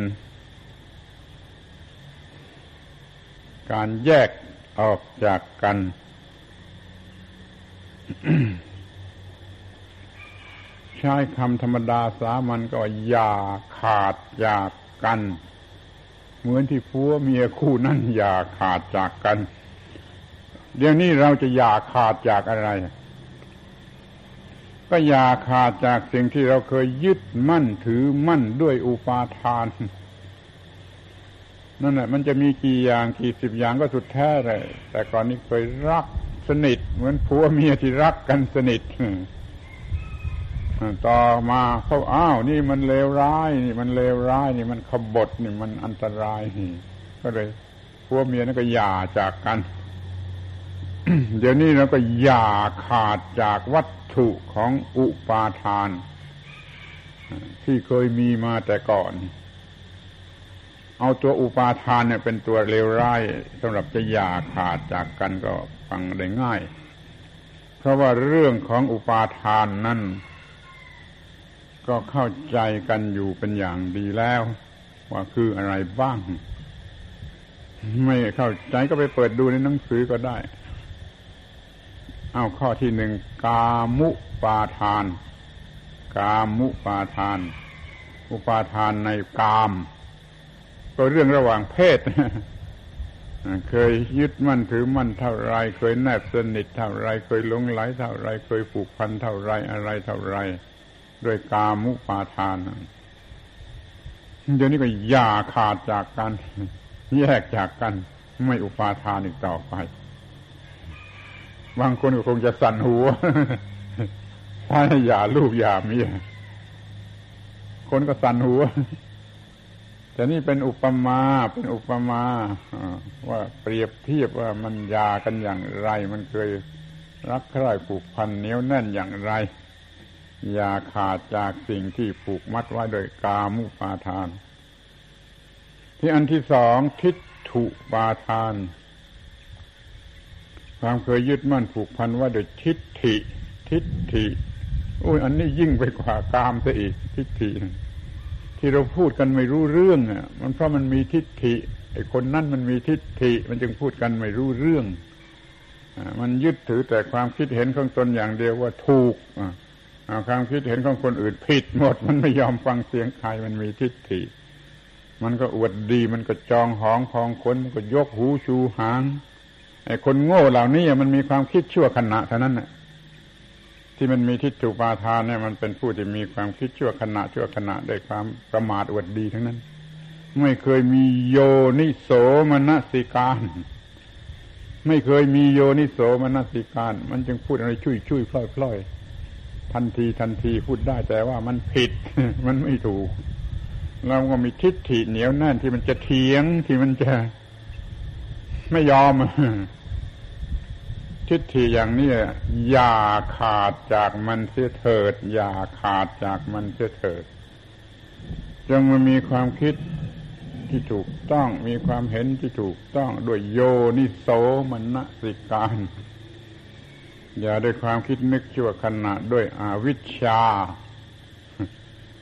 Speaker 1: การแยกออกจากกันใช้คำธรรมดาสามัญก็อย่าขาดจากกัน เหมือนที่พัวเมียคู่นั่นอย่าขาดจากกัน เดี๋ยวนี้เราจะอย่าขาดจากอะไร ก็อย่าขาดจากสิ่งที่เราเคยยึดมั่นถือมั่นด้วยอุปาทาน นั่นแหละมันจะมีกี่อย่างกี่สิบอย่างก็สุดแท้เลย แต่ก่อนนี้เคยรักสนิท เหมือนผัวเมียที่รักกันสนิทต่อมาเขาอ้าว นี่มันเลวร้าย นี่มันเลวร้าย นี่มันขบฏนี่มันอันตรายนี่ก็เลยพัวเมียนั่นก็หย่าจากกัน เดี๋ยวนี้เราก็หย่าขาดจากวัต ถุของอุปาทาน ที่เคยมีมาแต่ก่อน เอาตัวอุปาทานเนี่ยเป็นตัวเลวร้ายสำหรับจะหย่าขาดจากกันก็ฟังได้ง่าย เพราะว่าเรื่องของอุปาทานนั้นก็เข้าใจกันอยู่เป็นอย่างดีแล้ว ว่าคืออะไรบ้าง ไม่เข้าใจก็ไปเปิดดูในหนังสือก็ได้ เอาข้อที่หนึ่งกามุปาทาน กามุปาทาน อุปาทานในกาม ก็เรื่องระหว่างเพศ เคยยึดมั่นถือมั่นเท่าไรเคยแนบสนิทเท่าไรเคยหลงไหลเท่าไรเคยผูกพันเท่าไรอะไรเท่าไรด้วยกามุปาทานเดี๋ยวนี้ก็อย่าขาดจากกัน แยกจากกัน ไม่อุปาทานอีกต่อไป บางคนก็คงจะสั่นหัวถ้าอย่าลูกอย่าเมียคนก็สั่นหัวแต่นี่เป็นอุปมา เป็นอุปมาว่าเปรียบเทียบว่ามันยากันอย่างไร มันเคยรักใคร่ผูกพันเนียวแน่นอย่างไร อย่าขาดจากสิ่งที่ผูกมัดไว้โดยกามุปาทาน ที่อันที่สองทิฏฐุปาทาน ความเคยยึดมั่นผูกพันว่าโดยทิฏฐิ ทิฏฐิโอ้ยอันนี้ยิ่งไปกว่ากามซะอีกทิฏฐิ ที่เราพูดกันไม่รู้เรื่องอะ มันเพราะมันมีทิฏฐิไอ้คนนั่นมันมีทิฏฐิ มันจึงพูดกันไม่รู้เรื่องมันยึดถือแต่ความคิดเห็นของตนอย่างเดียวว่าถูกความคิดเห็นของคนอื่นผิดหมด มันไม่ยอมฟังเสียงใครมันมีทิฏฐิ มันก็อวดดี มันก็จองหองพองคนมันก็ยกหูชูหาง คนโง่เหล่านี้มันมีความคิดชั่วขณะเท่านั้นน่ะที่มันมีทิฏฐุปาทานเนี่ยมันเป็นผู้ที่มีความคิดชั่วขณะชั่วขณะด้วยความประมาทอวดดีทั้งนั้น ไม่เคยมีโยนิโสมนสิการ ไม่เคยมีโยนิโสมนสิการ มันจึงพูดอะไรชุยชุยพล่อยพล่อยทันทีทันทีพูดได้แต่ว่ามันผิดมันไม่ถูก เราก็มีทิฏฐิเหนียวแน่นที่มันจะเถียงที่มันจะ ไม่ยอม ทิฏฐิอย่างนี้อย่าขาดจากมันเสียเถิด อย่าขาดจากมันเสียเถิดจงมันมีความคิดที่ถูกต้องมีความเห็นที่ถูกต้องด้วยโยนิโสมนสิการ อย่าด้วยความคิดนึกชั่วขณะด้วยอวิชชา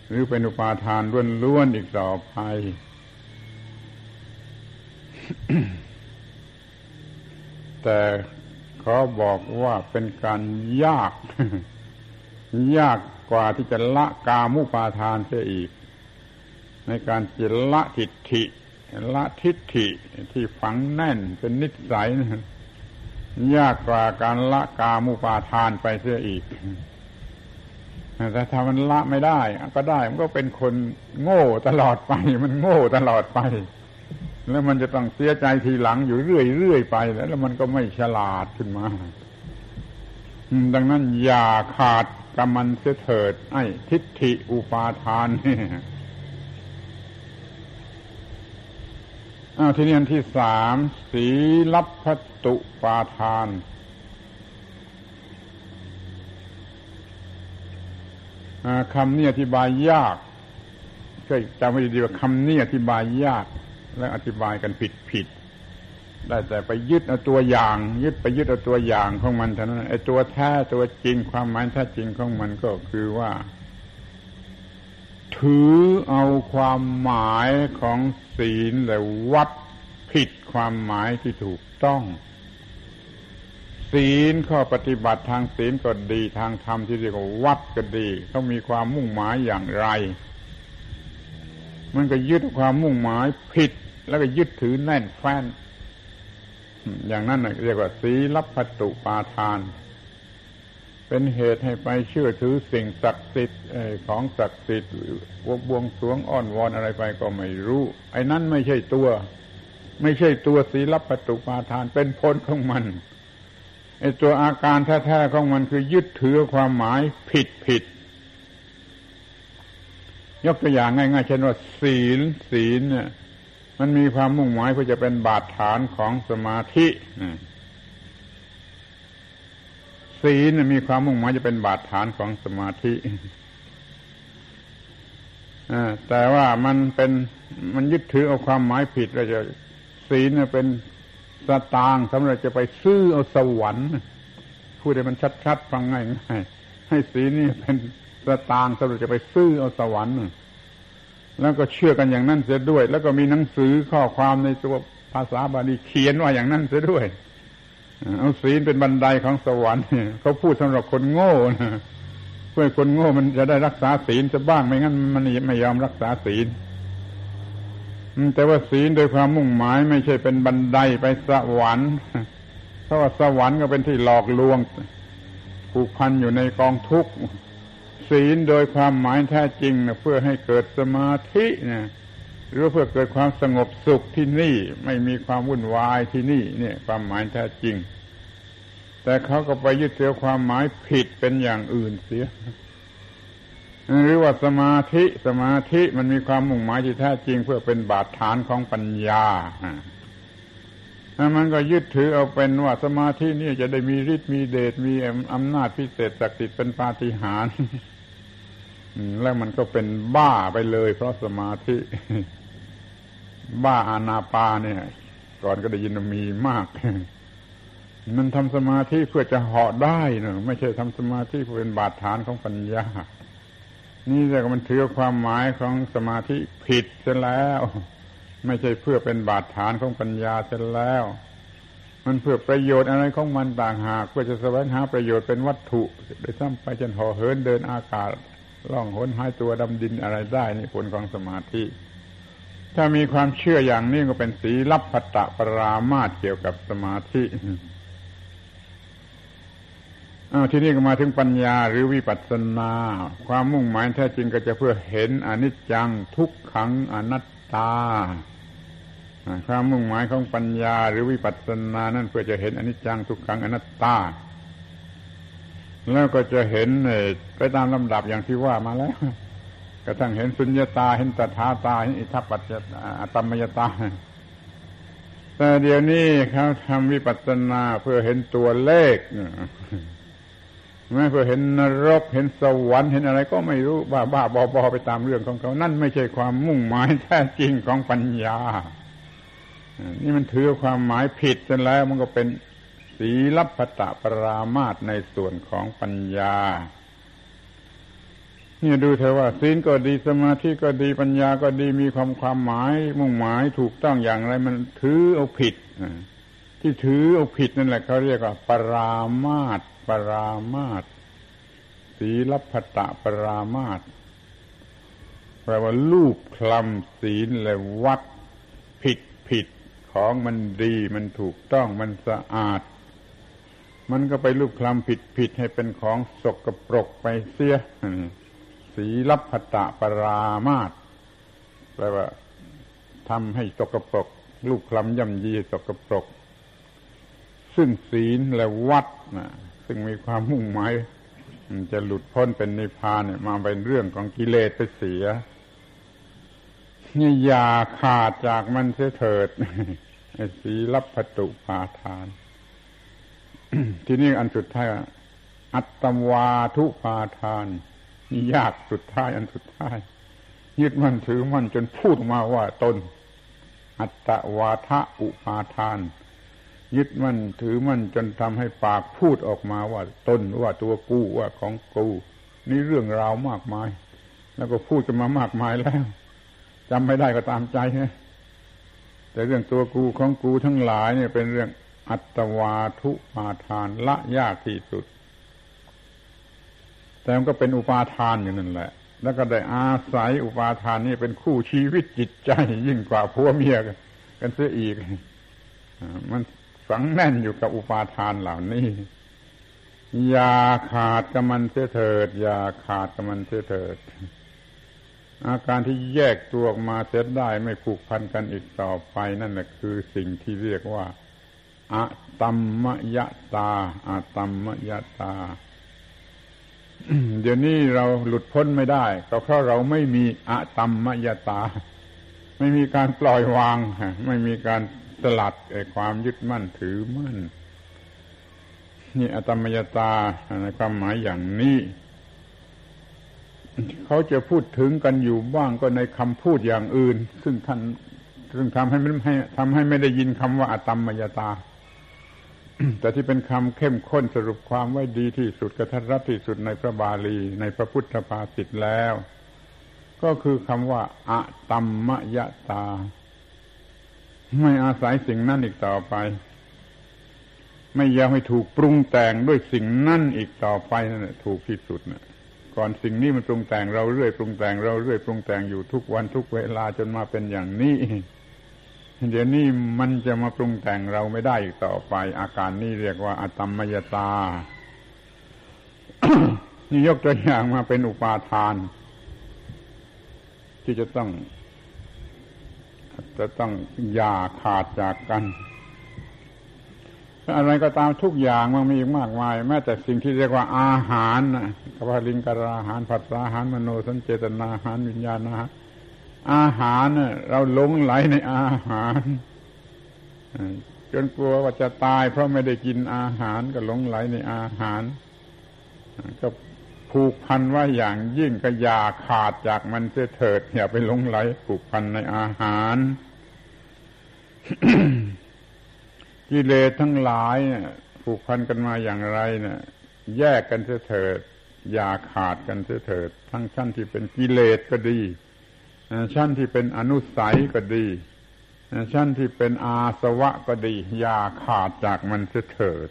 Speaker 1: หรือเป็นอุปาทานล้วนๆอีกต่อไป แต่ขอบอกว่าเป็นการยาก ยากกว่าที่จะละกามุปาทานเสียอีก ในการจะละทิฏฐิละทิฏฐิที่ฝังแน่นเป็นนิสัยยากกว่าการละกามุปาทานไปเสียอีกแต่ถ้ามันละไม่ได้ ก็ได้ มันก็เป็นคนโง่ตลอดไป มันโง่ตลอดไป แล้วมันจะต้องเสียใจทีหลังอยู่เรื่อยๆไปแล้วแล้วมันก็ไม่ฉลาดขึ้นมา ดังนั้นอย่าขาดกรรมันเสียเถิด ไอ้ทิฏฐิอุปาทานนี่อ้าวทีนี้อันที่สามสีลับพัตุปาทาน คำนี้อธิบายยากก็จำไว้ดีว่าคำนี้อธิบายยาก และอธิบายกันผิดผิดได้แต่ไปยึดเอาตัวอย่าง ยึดไปยึดเอาตัวอย่างของมันเท่านั้นไอ้ตัวแท้ตัวจริงความหมายแท้จริงของมันก็คือว่า ถือเอาความหมายของศีลและวัดผิดความหมายที่ถูกต้อง ศีลข้อปฏิบัติทางศีลก็ดีทางธรรมที่เรียกว่าวัดก็ดีเขามีความมุ่งหมายอย่างไร มันก็ยึดความมุ่งหมายผิด แล้วก็ยึดถือแน่นแฟ้น อย่างนั้นเรียกว่าสีลับพัตุปาทาน เป็นเหตุให้ไปเชื่อถือสิ่งศักดิ์สิทธิ์ของศักดิ์สิทธิ์วบวงสวงอ้อนวอนอะไรไปก็ไม่รู้ ไอ้นั้นไม่ใช่ตัว ไม่ใช่ตัวสีลับพัตุปาทาน เป็นผลของมันไอ้ตัวอาการแท้ๆของมันคือยึดถือความหมายผิดผิดยกตัวอย่างง่ายๆเช่นว่าศีลศีลเนี่ย มันมีความมุ่งหมายเพื่อจะเป็นบาดฐานของสมาธิศีลมีความมุ่งหมายจะเป็นบาดฐานของสมาธิแต่ว่ามันเป็นมันยึดถือเอาความหมายผิดเราจะศีลเป็นสตางสำหรับจะไปซื้อเอาสวรรค์พูดให้มันชัดๆฟังง่ายๆให้ศีลนี่เป็นสตางสำหรับจะไปซื้อเอาสวรรค์ แล้วก็เชื่อกันอย่างนั้นเสียด้วย แล้วก็มีหนังสือข้อความในตัวภาษาบาลีเขียนว่าอย่างนั้นเสียด้วยเอาศีลเป็นบันไดของสวรรค์เขาพูดสำหรับคนโง่นะเพื่อคนโง่มันจะได้รักษาศีลจะบ้างไม่งั้นมันไม่ยอมรักษาศีลแต่ว่าศีลโดยความมุ่งหมายไม่ใช่เป็นบันไดไปสวรรค์เพราะว่าสวรรค์ก็เป็นที่หลอกลวงผูกพันอยู่ในกองทุกข์ ศีลโดยความหมายแท้จริงนะเพื่อให้เกิดสมาธินะหรือเพื่อเกิดความสงบสุขที่นี่ไม่มีความวุ่นวายที่นี่เนี่ย ความหมายแท้จริง แต่เขาก็ไปยึดถือความหมายผิดเป็นอย่างอื่นเสียหรือว่าสมาธิสมาธิมันมีความมุ่งหมายที่แท้จริง เพื่อเป็นบาดฐานของปัญญามันก็ยึดถือเอาเป็นว่าสมาธินี่จะได้มีฤทธิ์มีเดชมีอำนาจพิเศษศักดิ์สิทธิ์เป็นปาฏิหาริย์ แล้วมันก็เป็นบ้าไปเลย เพราะสมาธิ บ้าอานาปาเนี่ย ก่อนก็ได้ยินมีมาก มันทำสมาธิเพื่อจะเหาะได้นะไม่ใช่ทำสมาธิเพื่อเป็นบาดฐานของปัญญา นี่แต่มันถือความหมายของสมาธิผิดเสียแล้ว ไม่ใช่เพื่อเป็นบาดฐานของปัญญาเสียแล้ว มันเพื่อประโยชน์อะไรของมันต่างหาก เพื่อจะแสวงหาประโยชน์เป็นวัตถุโดยซ้ำไปจนห่อเหินเดินอากาศ ล่องหนหายตัวดำดินอะไรได้นี่ผลของสมาธิ ถ้ามีความเชื่ออย่างนี้ก็เป็นสีลับพัตตปรามาตเกี่ยวกับสมาธิอ้าวที่นี่ก็มาถึงปัญญาหรือวิปัสสนา ความมุ่งหมายแท้จริงก็จะเพื่อเห็นอนิจจังทุกขังอนัตตา ความมุ่งหมายของปัญญาหรือวิปัสสนา นั่นเพื่อจะเห็นอนิจจังทุกขังอนัตตา แล้วก็จะเห็นไปตามลำดับอย่างที่ว่ามาแล้วกระทั่งเห็นสุญญตาเห็นตถาตาเห็นอิทัปปัจจตมยตา แต่เดี๋ยวนี้เขาทำวิปัสสนาเพื่อเห็นตัวเลขแม้เพื่อเห็นนรกเห็นสวรรค์เห็นอะไรก็ไม่รู้บ้าบ้าบอบอไปตามเรื่องของเขา นั่นไม่ใช่ความมุ่งหมายแท้จริงของปัญญา นี่มันถือความหมายผิดจนแล้วมันก็เป็น ศีลัพตะปรามาตในส่วนของปัญญาเนี่ยดูเถอะว่าศีลก็ดีสมาธิก็ดีปัญญาก็ดีมีความความหมาย มุ่งหมายถูกต้องอย่างไรมันถือเอาผิดที่ถือเอาผิดนั่นแหละเขาเรียกว่า ปรามาตปรามาตศีลพตะปรามาตแปลว่าลูกคลำศีลและวัดผิดผิดของมันดีมันถูกต้องมันสะอาด มันก็ไปลูกคลำผิดผิดให้เป็นของสกปรกไปเสียศีลับพตะปรามาตแปลว่าทำให้สกปรกลูกคลำย่ำยีสกปรก ซึ่งศีลและวัดนะซึ่งมีความมุ่งหมายจะหลุดพ้นเป็นนิพพานเนี่ยมาเป็นเรื่องของกิเลสไปเสียนี่อย่าขาดจากมันเสียเถิดสีลับปตุปาทาน ที่นี่อันสุดท้ายอัตวาทุปาทานนี่ยากสุดท้ายอันสุดท้าย ยึดมั่นถือมั่นจนพูดมาว่าตน อัตวาทะอุปาทาน ยึดมั่นถือมั่นจนทำให้ปากพูดออกมาว่าตนว่าตัวกูว่าของกูนี่เรื่องราวมากมาย แล้วก็พูดกันมามากมายแล้วจำไม่ได้ก็ตามใจฮะแต่เรื่องตัวกูของกูทั้งหลายเนี่ยเป็นเรื่อง อัตวาทุปาทานละยากที่สุด แต่มันก็เป็นอุปาทานอยู่นั่นแหละ แล้วก็ได้อาศัยอุปาทานนี่เป็นคู่ชีวิตจิตใจยิ่งกว่าพัวเมียกันเสียอีก มันฝังแน่นอยู่กับอุปาทานเหล่านี้ อย่าขาดกับมันเสียเถิด อย่าขาดกับมันเสียเถิด อาการที่แยกตัวออกมาเสร็จได้ไม่ผูกพันกันอีกต่อไปนั่นแหละคือสิ่งที่เรียกว่า อะตัมมยตาอะตัมมยตา เดี๋ยวนี้เราหลุดพ้นไม่ได้ ก็เพราะเราไม่มีอะตัมมยตา ไม่มีการปล่อยวาง ไม่มีการสลัดไอ้ความยึดมั่นถือมั่น นี่อะตัมมยตาในความหมายอย่างนี้เขาจะพูดถึงกันอยู่บ้างก็ในคำพูดอย่างอื่น ซึ่งท่านซึ่งทำให้ไม่ให้ทำให้ไม่ได้ยินคำว่าอตัมมยตา แต่ที่เป็นคำเข้มข้นสรุปความไว้ดีที่สุดกระทัดรัดที่สุดในพระบาลีในพระพุทธภาษิตแล้ว ก็คือคำว่าอะตัมมยตา ไม่อาศัยสิ่งนั้นอีกต่อไป ไม่ยอมให้ถูกปรุงแต่งด้วยสิ่งนั้นอีกต่อไปนั่นแหละถูกที่สุดนะก่อนสิ่งนี้มันปรุงแต่งเราเรื่อยปรุงแต่งเราเรื่อยปรุงแต่งอยู่ทุกวันทุกเวลาจนมาเป็นอย่างนี้ เดี๋ยวนี้มันจะมาปรุงแต่งเราไม่ได้อีกต่อไป อาการนี้เรียกว่าอตัมมยตา นี่ยกตัวอย่างมาเป็นอุปาทาน ที่จะต้อง จะต้องอย่าขาดจากกันอะไรก็ตามทุกอย่างมันมีมากมาย แม้แต่สิ่งที่เรียกว่าอาหารนะกพลิงกระอาหารผัสสะอาหารมโนสัญเจตนาอาหารวิญญาณอาหาร อาหารเราหลงไหลในอาหารจนกลัวว่าจะตายเพราะไม่ได้กินอาหารก็หลงไหลในอาหาร ก็ผูกพันว่าอย่างยิ่งก็อย่าขาดจากมันเสียเถิด อย่าไปหลงไหลผูกพันในอาหารกิเลสทั้งหลายเนี่ยผูกพันกันมาอย่างไรเนี่ยแยกกันเสียเถิด อย่าขาดกันเสียเถิด ทั้งชั้นที่เป็นกิเลสก็ดี ชั้นที่เป็นอนุสัยก็ดี ชั้นที่เป็นอาสวะก็ดี อย่าขาดจากมันเสียเถิด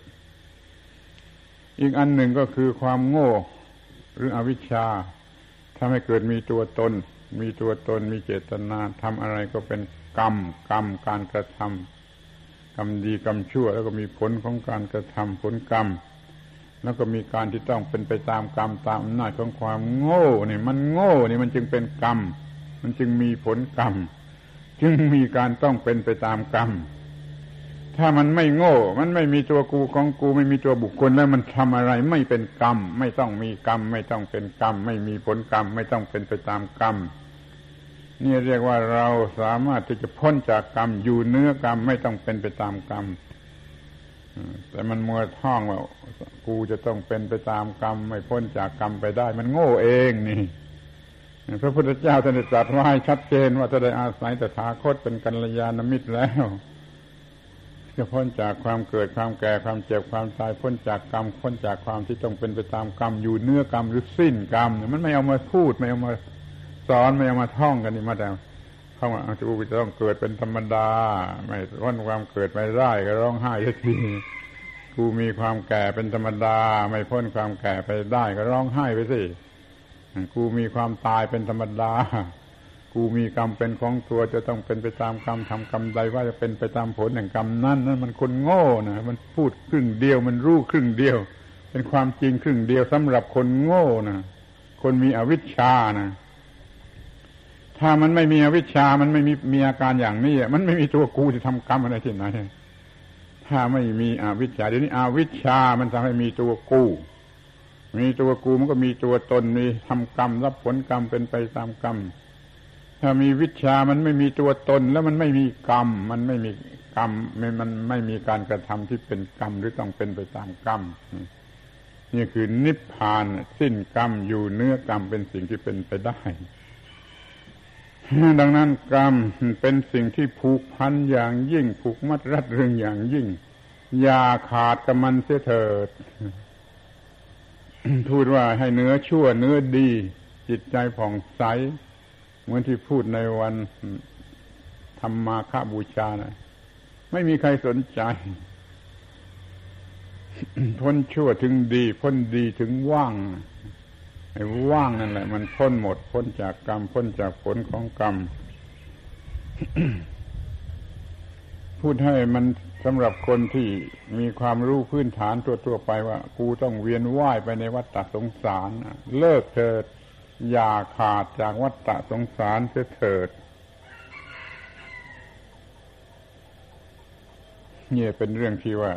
Speaker 1: อีกอันหนึ่งก็คือความโง่หรืออวิชชาทำให้เกิดมีตัวตน มีตัวตน มีเจตนาทำอะไรก็เป็นกรรม กรรมการกระทำกรรมดีกรรมชั่ว แล้วก็มีผลของการกระทำผลกรรม แล้วก็มีการที่ต้องเป็นไปตามกรรมตามอำนาจของความโง่นี่มันโง่นี่มันจึงเป็นกรรม มันจึงมีผลกรรม จึงมีการต้องเป็นไปตามกรรม ถ้ามันไม่โง่ มันไม่มีตัวกูของกู ไม่มีตัวบุคคลแล้วมันทำอะไรไม่เป็นกรรม ไม่ต้องมีกรรม ไม่ต้องเป็นกรรม ไม่มีผลกรรม ไม่ต้องเป็นไปตามกรรมนี่เรียกว่าเราสามารถที่จะพ้นจากกรรมอยู่เนื้อกรรมไม่ต้องเป็นไปตามกรรมแต่มันมัวท่องว่ากูจะต้องเป็นไปตามกรรม ไม่พ้นจากกรรมไปได้ มันโง่เองนี่ พระพุทธเจ้าท่านตรัสไว้ชัดเจนว่าจะได้อาศัยแต่ถาคตเป็นกัลยาณมิตรแล้วจะพ้นจากความเกิดความแก่ความเจ็บความตายพ้นจากกรรมพ้นจากความที่ต้องเป็นไปตามกรรมอยู่เนื้อกรรมหรือสิ้นกรรมมันไม่เอามาพูดไม่เอามาสอนไม่เอามาท่องกันนี่มาแต่เข้ามาจะกูจะต้องเกิดเป็นธรรมดา ไม่พ้นความเกิดไม่ได้ก็ร้องไห้ทันทีกูมีความแก่เป็นธรรมดา ไม่พ้นความแก่ไปได้ก็ร้องไห้ไปสิ กูมีความตายเป็นธรรมดา กูมีกรรมเป็นของตัวจะต้องเป็นไปตามกรรมทำกรรมใดว่าจะเป็นไปตามผลแห่งกรรมนั่นนั่นมันคนโง่นะมันพูดครึ่งเดียว มันรู้ครึ่งเดียว เป็นความจริงครึ่งเดียวสำหรับคนโง่นะคนมีอวิชชานะถ้ามันไม่มีอวิชชา มันไม่มีมีอาการอย่างนี้มันไม่มีตัวกูจะทำกรรมอะไรที่ไหนถ้าไม่มีอวิชชาเดี๋ยวนี้อวิชชามันทำให้มีตัวกู้ มีตัวกูมันก็มีตัวตนมีทำกรรม รับผลกรรมเป็นไปตามกรรม ถ้ามีวิชามันไม่มีตัวตน แล้วมันไม่มีกรรม มันไม่มีกรรมมันไม่มีการกระทำที่เป็นกรรมหรือต้องเป็นไปตามกรรมนี่คือนิพพานสิ้นกรรมอยู่เนื้อกรรมเป็นสิ่งที่เป็นไปได้ ดังนั้นกรรมเป็นสิ่งที่ผูกพันอย่างยิ่ง ผูกมัดรัดเรื่องอย่างยิ่ง อย่าขาดกับมันเสียเถิด พูดว่าให้เนื้อชั่วเนื้อดี จิตใจผ่องใส เหมือนที่พูดในวันธรรมาคาบูชานะไม่มีใครสนใจ พ้นชั่วถึงดี พ้นดีถึงว่างไอ้ว่างนั่นแหละ มันพ้นหมด พ้นจากกรรม พ้นจากผลของกรรม พูดให้มัน สำหรับคนที่มีความรู้พื้นฐานทั่วๆไปว่ากูต้องเวียนว่ายไปในวัฏฏะสงสาร เลิกเถิด อย่าขาดจากวัฏฏะสงสารเสียเถิดนี่เป็นเรื่องที่ว่า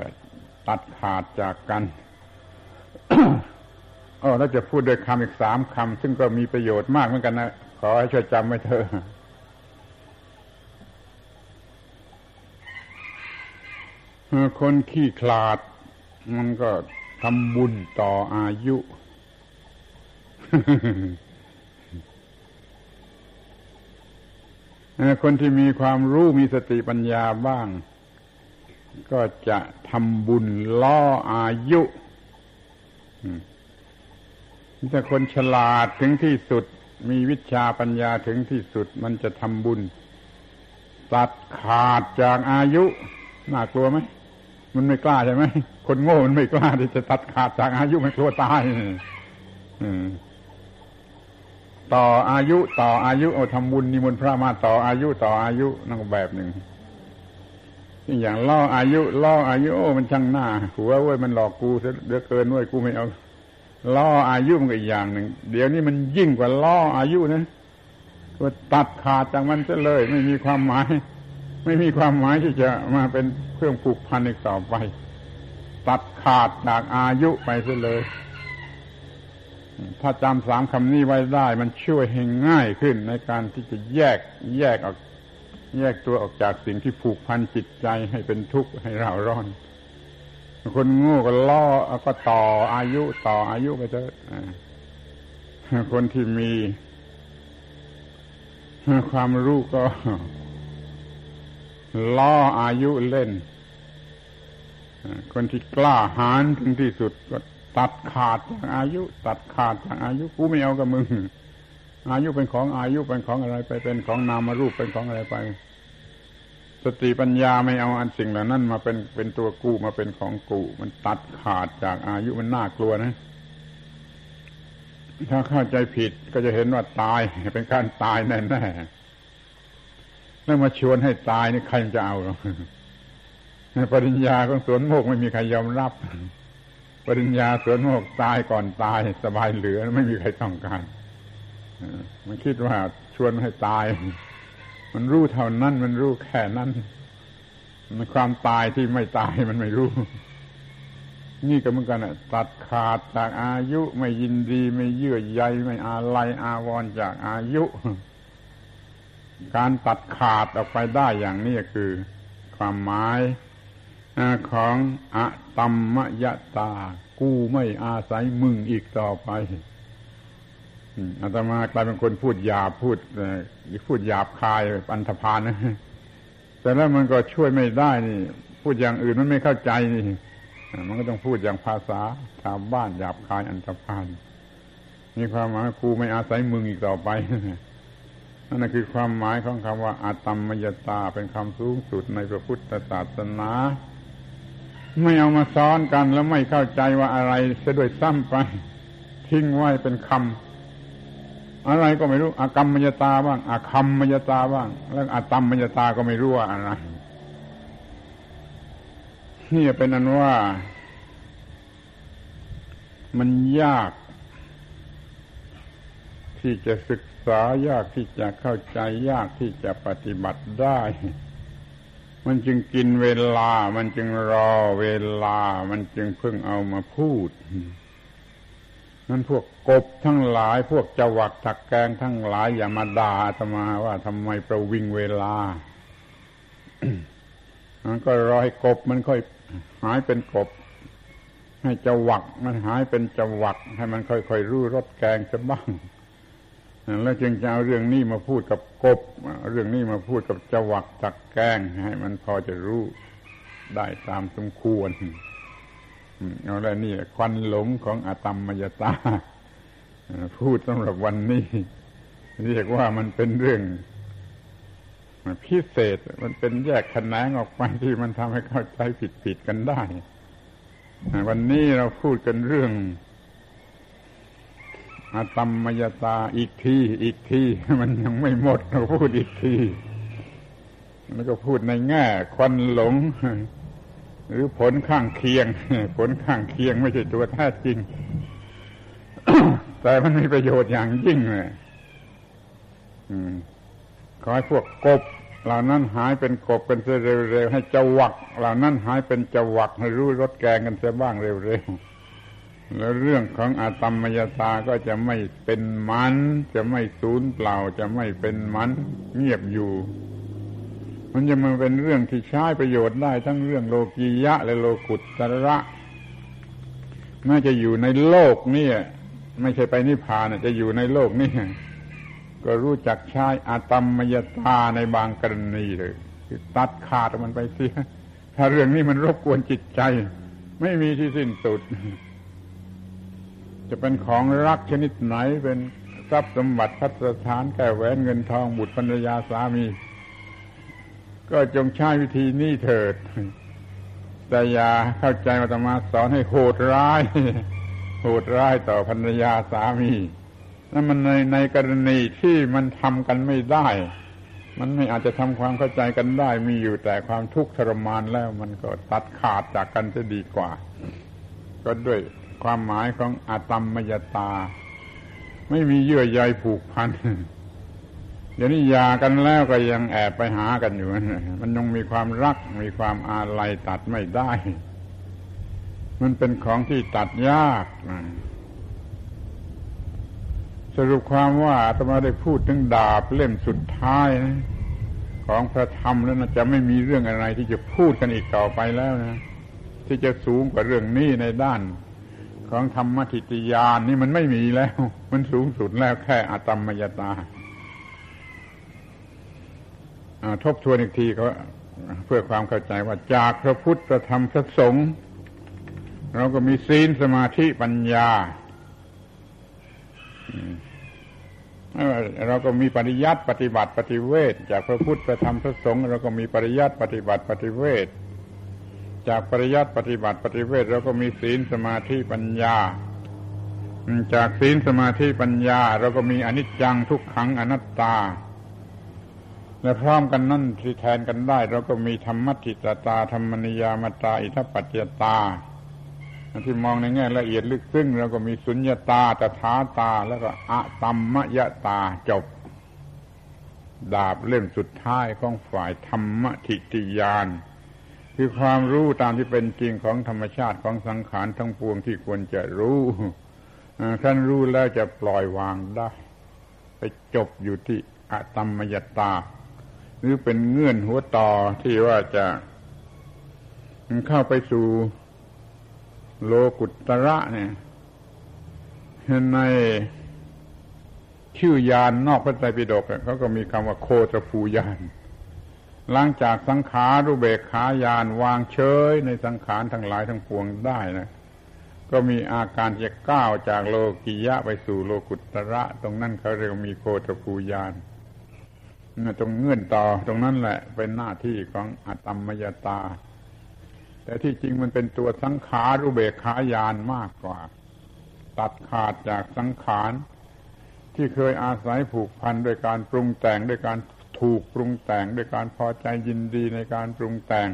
Speaker 1: ตัดขาดจากกันอ๋อแล้วจะพูดด้วยคำอีกสามคำซึ่งก็มีประโยชน์มากเหมือนกันนะ ขอให้ช่วยจำไว้เถอะ คนขี้คลาด มันก็ทำบุญต่ออายุ คนที่มีความรู้มีสติปัญญาบ้าง ก็จะทำบุญล่ออายุแต่คนฉลาดถึงที่สุด มีวิชาปัญญาถึงที่สุด มันจะทำบุญ ตัดขาดจากอายุ น่ากลัวไหม มันไม่กล้าใช่ไหมคนโง่มันไม่กล้าที่จะตัดขาดจากอายุมันกลัวตายต่ออายุต่ออายุเอาทำบุญนิมนต์พระมาต่ออายุต่ออายุนั่นแบบหนึ่งอย่างล่ออายุล่ออายุโอ้มันช่างหน้าหัวเว้ยมันหลอกกูเสียเกินเว้ยกูไม่เอาล่ออายุมันก็อีกอย่างหนึ่งเดี๋ยวนี้มันยิ่งกว่าล่ออายุนะก็ตัดขาดจากมันซะเลย ไม่มีความหมาย ไม่มีความหมายที่จะมาเป็นเครื่องผูกพันอีกต่อไป ตัดขาดจากอายุไปเสียเลย ถ้าจำสามคำนี้ไว้ได้ มันช่วยให้ง่ายขึ้นในการที่จะแยกแยกออก แยกตัวออกจากสิ่งที่ผูกพันจิตใจให้เป็นทุกข์ให้เราร้อนคนโง่ก็ล่อก็ต่ออายุต่ออายุไปเถอะคนที่มี ความรู้ก็ ล้ออายุเล่น คนที่กล้าหาญถึงที่สุดก็ตัดขาดจากอายุ ตัดขาดจากอายุกูไม่เอากับมึงอายุเป็นของอายุเป็นของอะไรไปเป็นของนามารูปเป็นของอะไรไป สติปัญญาไม่เอาอันสิ่งเหล่านั้นมาเป็นเป็นตัวกูมาเป็นของกูมันตัดขาดจากอายุมันน่ากลัวนะ ถ้าเข้าใจผิดก็จะเห็นว่าตายเป็นการตายแน่ๆ แล้วมาชวนให้ตายนี่ใครจะเอาหรอปริญญาของสวนโมกไม่มีใครยอมรับ ปริญญาสวนโมกตายก่อนตาย สบายเหลือไม่มีใครต้องการมันคิดว่าชวนให้ตาย มันรู้เท่านั้นมันรู้แค่นั้นมันความตายที่ไม่ตายมันไม่รู้ นี่ก็เหมือนกันอะตัดขาดจากอายุไม่ยินดี ไม่เยื่อใยไม่อาลัยอาวรจากอายุ การตัดขาดออกไปได้อย่างนี้คือ ความหมายของอะตัมมยตา กูไม่อาศัยมึงอีกต่อไปอาตมากลายเป็นคนพูดหยาบพูดพูดหยาบคายอันธพาลนะแต่แล้วมันก็ช่วยไม่ได้นี่ พูดอย่างอื่นมันไม่เข้าใจนี่มันก็ต้องพูดอย่างภาษาชาวบ้านหยาบคายอันธพาลมีความหมายกูไม่อาศัยมึงอีกต่อไป นั่นคือความหมายของคำว่าอาตมมยตาเป็นคำสูงสุดในพระพุทธศาสนา ไม่เอามาซ้อนกันแล้วไม่เข้าใจว่าอะไรเสด้วยซ้ำไป ทิ้งไว้เป็นคำอะไรก็ไม่รู้อากรรมมยตาบ้างอาคัมมยตาบ้าง แล้วอาตมมยตาก็ไม่รู้ว่าอะไรนี่เป็นนั้นว่า มันยาก ที่จะศึก ษายากที่จะเข้าใจยากที่จะปฏิบัติได้ มันจึงกินเวลา มันจึงรอเวลา มันจึงเพิ่งเอามาพูดนั้นพวกกบทั้งหลาย พวกจวักถักแกงทั้งหลายอย่ามาด่าธรรมาว่าทำไมประวิงเวลามันก็รอให้กบมันค่อยหายเป็นกบ ให้จวักมันหายเป็นจวัก ให้มันค่อยๆรู้รสแกงจะบ้าง แล้วจึงจะเอาเรื่องนี้มาพูดกับกบ เรื่องนี้มาพูดกับจวักจักแกงให้มันพอจะรู้ได้ตามสมควรเอาแล้วนี่ควันหลงของอาตมมยตา พูดสำหรับวันนี้ เรียกว่ามันเป็นเรื่องพิเศษมันเป็นแยกแขนงออกไปที่มันทำให้เข้าใจผิดๆกันได้ วันนี้เราพูดกันเรื่อง อาตมมยตาอีกทีอีกทีมันยังไม่หมดเราพูดอีกที แล้วก็พูดในแง่ควันหลง หรือผลข้างเคียง ผลข้างเคียงไม่ใช่ตัวแท้จริง แต่มันมีประโยชน์อย่างยิ่งเลยขอให้พวกกบ เหล่านั้นหายเป็นกบกันเสียเร็วๆให้จวัก เหล่านั้นหายเป็นจวักให้รู้รสแกงกันเสียบ้างเร็วๆ แล้วเรื่องของอาตมมยตาก็จะไม่เป็นมัน จะไม่สูญเปล่าจะไม่เป็นมัน เงียบอยู่ มันจะมาเป็นเรื่องที่ใช้ประโยชน์ได้ทั้งเรื่องโลกียะ และโลกุตระน่าจะอยู่ในโลกนี่ไม่ใช่ไปนิพพานจะอยู่ในโลกนี่ก็รู้จักใช้อาตมมยตาในบางกรณีเลยตัดขาดมันไปเสียถ้าเรื่องนี้มันรบกวนจิตใจ ไม่มีที่สิ้นสุด จะเป็นของรักชนิดไหนเป็นทรัพย์สมบัติพัสถานแก้แหวนเงินทองบุตรภรรยาสามี ก็จงใช้วิธีนี้เถิด แต่อย่าเข้าใจมาตมาสอนให้โหดร้าย โหดร้ายต่อภรรยาสามีนั่นมันในในกรณีที่มันทำกันไม่ได้ มันไม่อาจจะทำความเข้าใจกันได้ มีอยู่แต่ความทุกข์ทรมานแล้วมันก็ตัดขาดจากกันจะดีกว่า ก็ด้วย ความหมายของอาตมมยตา ไม่มีเยื่อใยผูกพันเดี๋ยวนี้ยากันแล้วก็ยังแอบไปหากันอยู่ มันยังมีความรักมีความอาลัยตัดไม่ได้ มันเป็นของที่ตัดยากสรุปความว่าอาตมาได้พูดถึงดาบเล่มสุดท้ายนะของพระธรรมแล้วนะจะไม่มีเรื่องอะไรที่จะพูดกันอีกต่อไปแล้วนะ ที่จะสูงกว่าเรื่องนี้ในด้าน ของธรรมทิฏยานนี่มันไม่มีแล้ว มันสูงสุดแล้วแค่อตมมยตาทบทวนอีกทีก็เพื่อความเข้าใจว่าจากพระพุทธธรรมพระสงฆ์เราก็มีศีลสมาธิปัญญาเราก็มีปริยัติปฏิบัติปฏิเวทจากพระพุทธธรรมพระสงฆ์เราก็มีปริยัติปฏิบัติปฏิเวท จากปริยัติปฏิบัติปฏิเวทเราก็มีศีลสมาธิปัญญา จากศีลสมาธิปัญญาเราก็มีอนิจจังทุกขังอนัตตา และพร้อมกันนั่นที่แทนกันได้ เราก็มีธรรมติตตาธรรมนิยามตา อิทัปปัจจตาที่มองในแง่ละเอียดลึกซึ้งเราก็มีสุญญาตาตถาตา แล้วก็อะตัมมยตาจบ ดาบเล่มสุดท้ายของฝ่ายธรรมทิฏยาน คือความรู้ตามที่เป็นจริงของธรรมชาติของสังขารทั้งปวงที่ควรจะรู้ท่านรู้แล้วจะปล่อยวางได้ ไปจบอยู่ที่อะตมมยตา หรือเป็นเงื่อนหัวต่อที่ว่าจะเข้าไปสู่โลกุตระเนี่ยในชื่อยานนอกพระไตรปิฎกเขาก็มีคำว่าโคตรภูยาน หลังจากสังขารุเบกขายานวางเฉยในสังขารทั้งหลายทั้งปวงได้นะก็มีอาการจะก้าวจากโลกิยะไปสู่โลกุตระ ตรงนั้นเขาเรียกมีโคตรภูยานตรงเงื่อนต่อตรงนั้นแหละเป็นหน้าที่ของอัตมยตา แต่ที่จริงมันเป็นตัวสังขารุเบกขายานมากกว่า ตัดขาดจากสังขารที่เคยอาศัยผูกพันด้วยการปรุงแต่งด้วยการ ถูกปรุงแต่งด้วยการพอใจยินดีในการปรุงแต่ง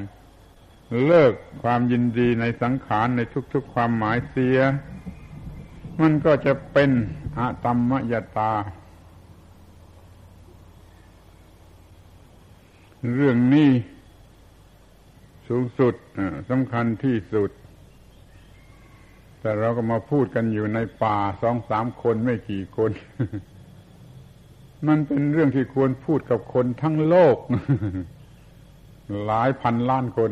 Speaker 1: เลิกความยินดีในสังขารในทุกๆความหมายเสีย มันก็จะเป็นอะตัมมยตา เรื่องนี้สูงสุดสำคัญที่สุด แต่เราก็มาพูดกันอยู่ในป่าสองสามคนไม่กี่คน มันเป็นเรื่องที่ควรพูดกับคนทั้งโลก หลายพันล้านคน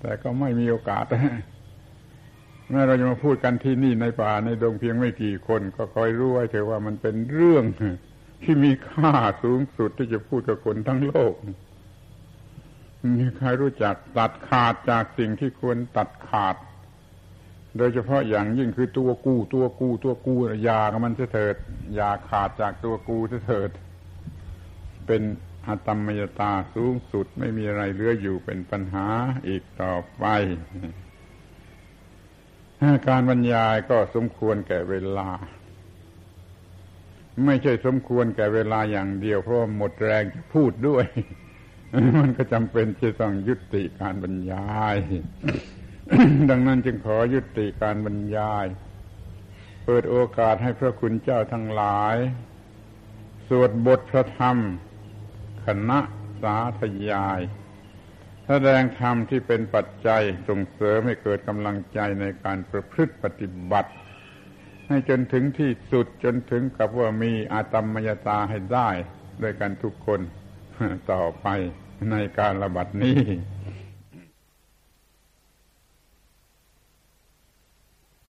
Speaker 1: แต่ก็ไม่มีโอกาสแม้เราจะมาพูดกันที่นี่ในป่าในดงเพียงไม่กี่คน ก็คอยรู้ไว้เถอะว่ามันเป็นเรื่องที่มีค่าสูงสุดที่จะพูดกับคนทั้งโลกมีใครรู้จักตัดขาดจากสิ่งที่ควรตัดขาด โดยเฉพาะอย่างยิ่งคือตัวกูตัวกูตัวกูยากับมันเถิดยาขาดจากตัวกูเถิด เป็นอัตมยตาสูงสุดไม่มีอะไรเหลืออยู่เป็นปัญหาอีกต่อไป การบรรยายก็สมควรแก่เวลา ไม่ใช่สมควรแก่เวลาอย่างเดียวเพราะหมดแรงจะพูดด้วย มันก็จำเป็นจะต้องยุติการบรรยาย ดังนั้นจึงขอยุติการบรรยาย เปิดโอกาสให้พระคุณเจ้าทั้งหลาย สวดบทพระธรรม คณะสาธยายแสดงธรรมที่เป็นปัจจัยส่งเสริมให้เกิดกำลังใจในการประพฤติปฏิบัติ ให้จนถึงที่สุดจนถึงกับว่ามีอาตมมยตาให้ได้ด้วยกันทุกคนต่อไปในการระบัดนี้